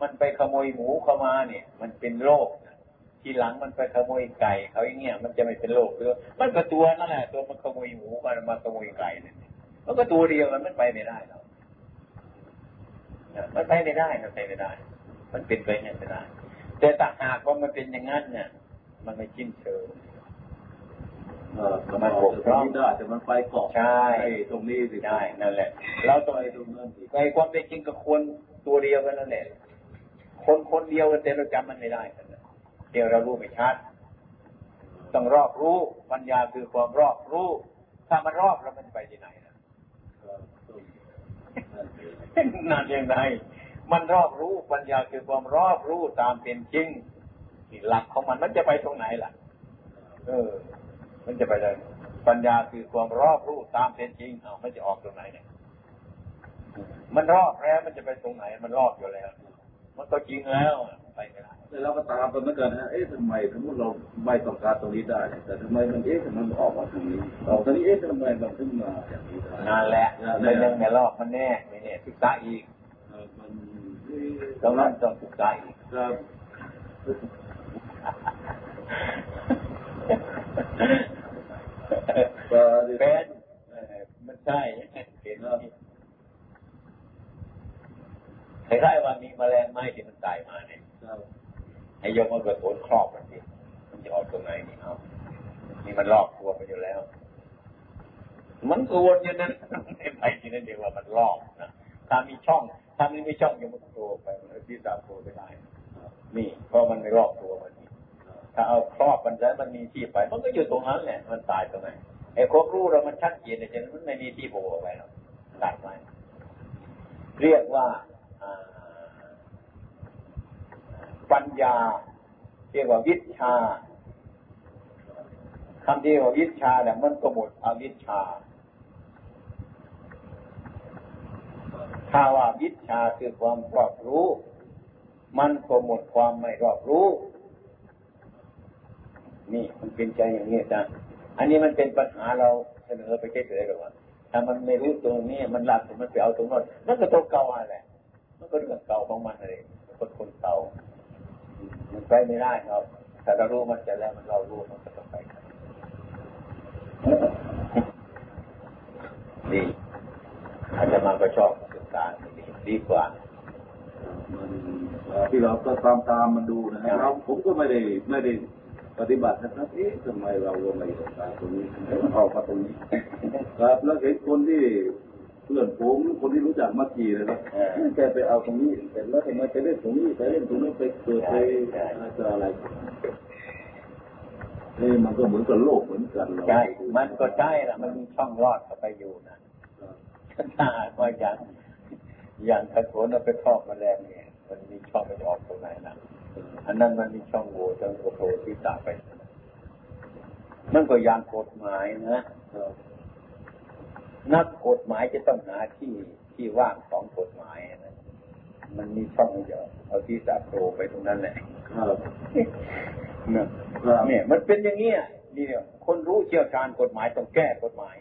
มันไปขโมยหมูเข้ามาเนี่ย มันเป็นโรคนะทีหลังมันไปขโมยไก่เขาอย่างเงี้ยมันจะไม่เป็นโรคหรือมันก็ตัวนั่นแหละตัวมันขโมยหมูมันมาขโมยไก่เนี่ยมันก็ตัวเดียวกันมันไปไม่ได้หรอกนะมันไปไม่ได้มันไปไม่ได้ มันเป็นไปไม่ได้ แต่ถ้าหากว่ามันเป็นอย่างนั้นเนี่ยมันไม่ชิ้นเชิงเออมันบกพร่องได้แต่มันไปเกาะใช่ไอ้ตรงนี้สิใช่นั่นแหละ เราต้องไปตรงนั้นสิในความเป็นจริงกับคนตัวเดียวกันนั่นแหละ คนคนเดียวกันแต่เราจำมันไม่ได้กันนเดี๋ยวเรารู้ไม่ชัดต้องรอบรู้ปัญญาคือความรอบรู้ ถ้ามันรอบแล้วมันจะไปที่ไหนนะนั่นยังไงมันรอบรู้ปัญญาคือความรอบรู้ตามเป็นจริงหลักของมันมันจะไปตรงไหนล่ะ เออ มันจะไปเลย ปัญญาคือความรอบรู้ตามเป็นจริงเอามันจะออกตรงไหนเนี่ยมันรอบแล้วมันจะไปตรงไหน มันรอบอยู่แล้ว มันก็จริงแล้วไปไม่ได้แล้วเราก็ตามไปเหมือนกันนะเอ๊ะทำไมสมมติเราไม่ต้องการตรงนี้ได้ แต่ทำไมมันเอ๊ะทำไมมันออกมาทางนี้ออกทางนี้เอ๊ะทำไมมันขึ้นมาอย่างนี้ได้นั่นแหละนั่นแหเป็นเรื่องละในรอบมันแน่ไม่แน่ศึกษาอีกเออมันเอ๊ะเราต้องศึกษาอีกครับเป็นเออมันใช่เป็น คล้ายๆว่ามีแมลงไหม้ที่มันตายมาเนี่ยครับไอ้ยกมันก็โดนครอบมันสิมันจะออกตรงไหนนี่เอานี่มันรอบตัวไปอยู่แล้ว มันกวนอย่างนั้นไม่ไปที่นั่นเดียวว่ามันรอบนะถ้ามีช่องถ้าไม่มีช่องอยังมันโตไปมันที่ตามตัวไปได้นี่เพราะมันไม่รอบตัวมันนี่ถ้าเอาครอบมันแล้วมันมีที่ไป มันก็อยู่ตรงนั้นแหละมันตายตรงไหนไอ้ความรู้เรามันชัดเจนแต่ฉะนั้นมันไม่มีที่โผล่ออกไปหรอกตัดไว้เรียกว่าอ่า ปัญญาเรียกว่าวิชาคำที่ว่าวิชาเนี่ยมันก็หมดอวิชชา ถ้าว่าวิชาคือความรอบรู้ มันก็หมดความไม่รอบรู้ นี่มันเป็นใจอย่างนี้จ้ะอันนี้มันเป็นปัญหาเราเสนอไปเฉยๆหรอว่าถ้ามันไม่รู้ตรงนี้มันหลับมันไปเอาตรงนั้นนั่นก็ตัวเก่าอะไร มันก็เรื่องเก่าของมันเลยคนคนเก่ามันไปไม่ได้ครับแต่เรารู้มันจะแล้วมันเรารู้มันก็ต้องไปครับดีอาจจะมาก็ชอบศึกษาดีดีกว่ามันที่เราก็ตามตามมันดูนะฮะเราผมก็ไม่ได้ไม่ได้ปฏิบัตินะครับเอ๊ะทำไมเราลงมาศึกษาตรงนี้ทำไมมันออกมาตรงนี้ ครับแล้วเห็นคนที่ พื่อนผมคนที่รู้จักมักจีนะครับเออแกไปเอาตรงนี้เสร็จแล้วทำไมไปเล่นตรงนี้ไปเล่นตรงนี้ไปเกิดไปใช่อะไรต่ออะไรนี่มันก็เหมือนกับโลกเหมือนกันเราใช่ มันก็ใช่ละมันมีช่องรอดเข้าไปอยู่นะถ้าหากว่าอย่างอย่างกระโถนเอาไปครอบแมลงเนี่ย มันมีช่องไปออกตรงไหนนะอันนั้นมันมีช่องโหว่จนโผล่ที่ตาไป มันก็อย่างกฎหมายนะ นักกฎหมายจะต้องหาที่ที่ว่างของกฎหมายนะมันมีช่องเดียวเอาที่ตาโผล่ไปตรงนั้นแหละครับเนี่ยครับเนี่ยมันเป็นอย่างเงี้ยนี่เนี่ยคนรู้เชี่ยวชาญกฎหมายต้องแก้กฎหมาย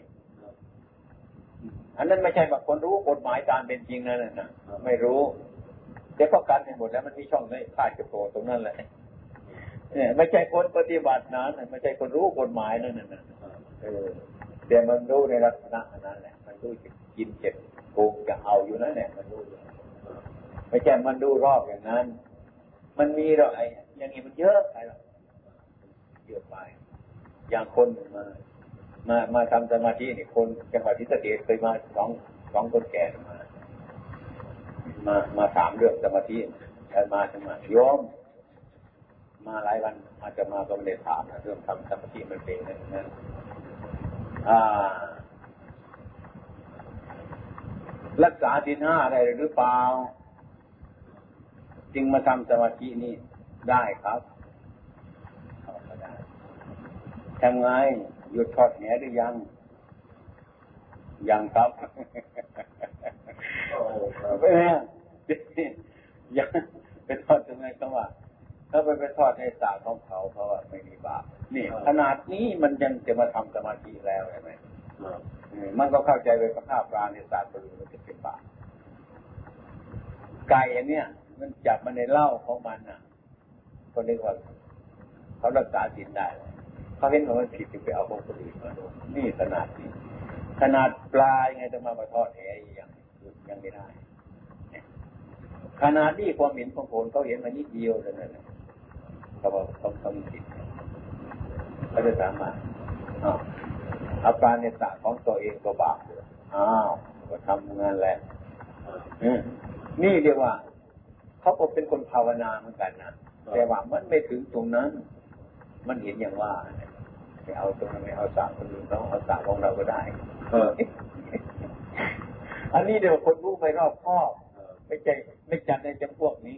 อันนั้นไม่ใช่ว่าคนรู้กฎหมายตามเป็นจริงนั่นน่ะนะไม่รู้แต่ก็กันให้หมดแล้วมันมีช่องในพลาดจะโผล่ตรงนั้นแหละเนี่ยไม่ใช่คนปฏิบัตินะไม่ใช่คนรู้กฎหมายนั่นน่ะนะเออ แต่มันรู้ในลักษณะนั้นแหละ มันรู้จะกินเจ็บโกงจะเอาอยู่นั่นแหละมันรู้อยู่ไม่ใช่มันดูรอบอย่างนั้น มันมีหรอกไอ้อย่างนี้มันเยอะไปหรอกเยอะไป อย่างคนมา มามาทำสมาธินี่คนจังหวัดทิศเกตเคยมาสองสองคนแก่มา มามาถามเรื่องสมาธิแต่มาทำไมโยมมาหลายวันอาจจะมาก็ไม่ได้ถามนะเรื่องทำสมาธิมันเป็นอย่างนั้น รักษาสินห้าอะไรหรือเปล่า จึงมาทำสมาธินี่ได้ครับเอาก็ได้ทำไงหยุดทอดแหหรือยัง ยังครับเออยังไปทอดทำไมเขาว่า ถ้าไปไปทอดในสาของเขาเขาว่าไม่มีบาปนี่ ขนาดนี้มันยังจะมาทำสมาธิแล้วใช่ไหมครับเออมันก็เข้าใจไปกับข้าวปลาในศาสตร์บริมันจะเป็นบาปไก่อันเนี้ยมันจับมาในเหล้าของมันอะก็เรียกว่าเขารักษาศีลได้เขาเห็นว่ามันผิดจึงไปเอาของคนอื่นมาดูนี่ขนาดนี้ขนาดปลายังไงจะมามาทอดแหยังยังไม่ได้เนี่ยขนาดที่ความเห็นของผมเขาเห็นมานิดเดียวเท่านั้นนะ เขาบอกเขาเขามีผิดเขาจะสามาอาวเอาปาในสระของตัวเองก็บาปอ้าวก็ทำงานแหละนี่เรียกว่าเขาก็เป็นคนภาวนาเหมือนกันนะแต่ว่ามันไม่ถึงตรงนั้น มันเห็นอย่างว่าไม่เอาตรงนั้นไม่เอาสระคนอื่นเราเอาสระของเราก็ได้ เออ อันนี้เดี๋ยวคนรู้ไปรอบครอบไม่ใช่ไม่จัดในจำพวกนี้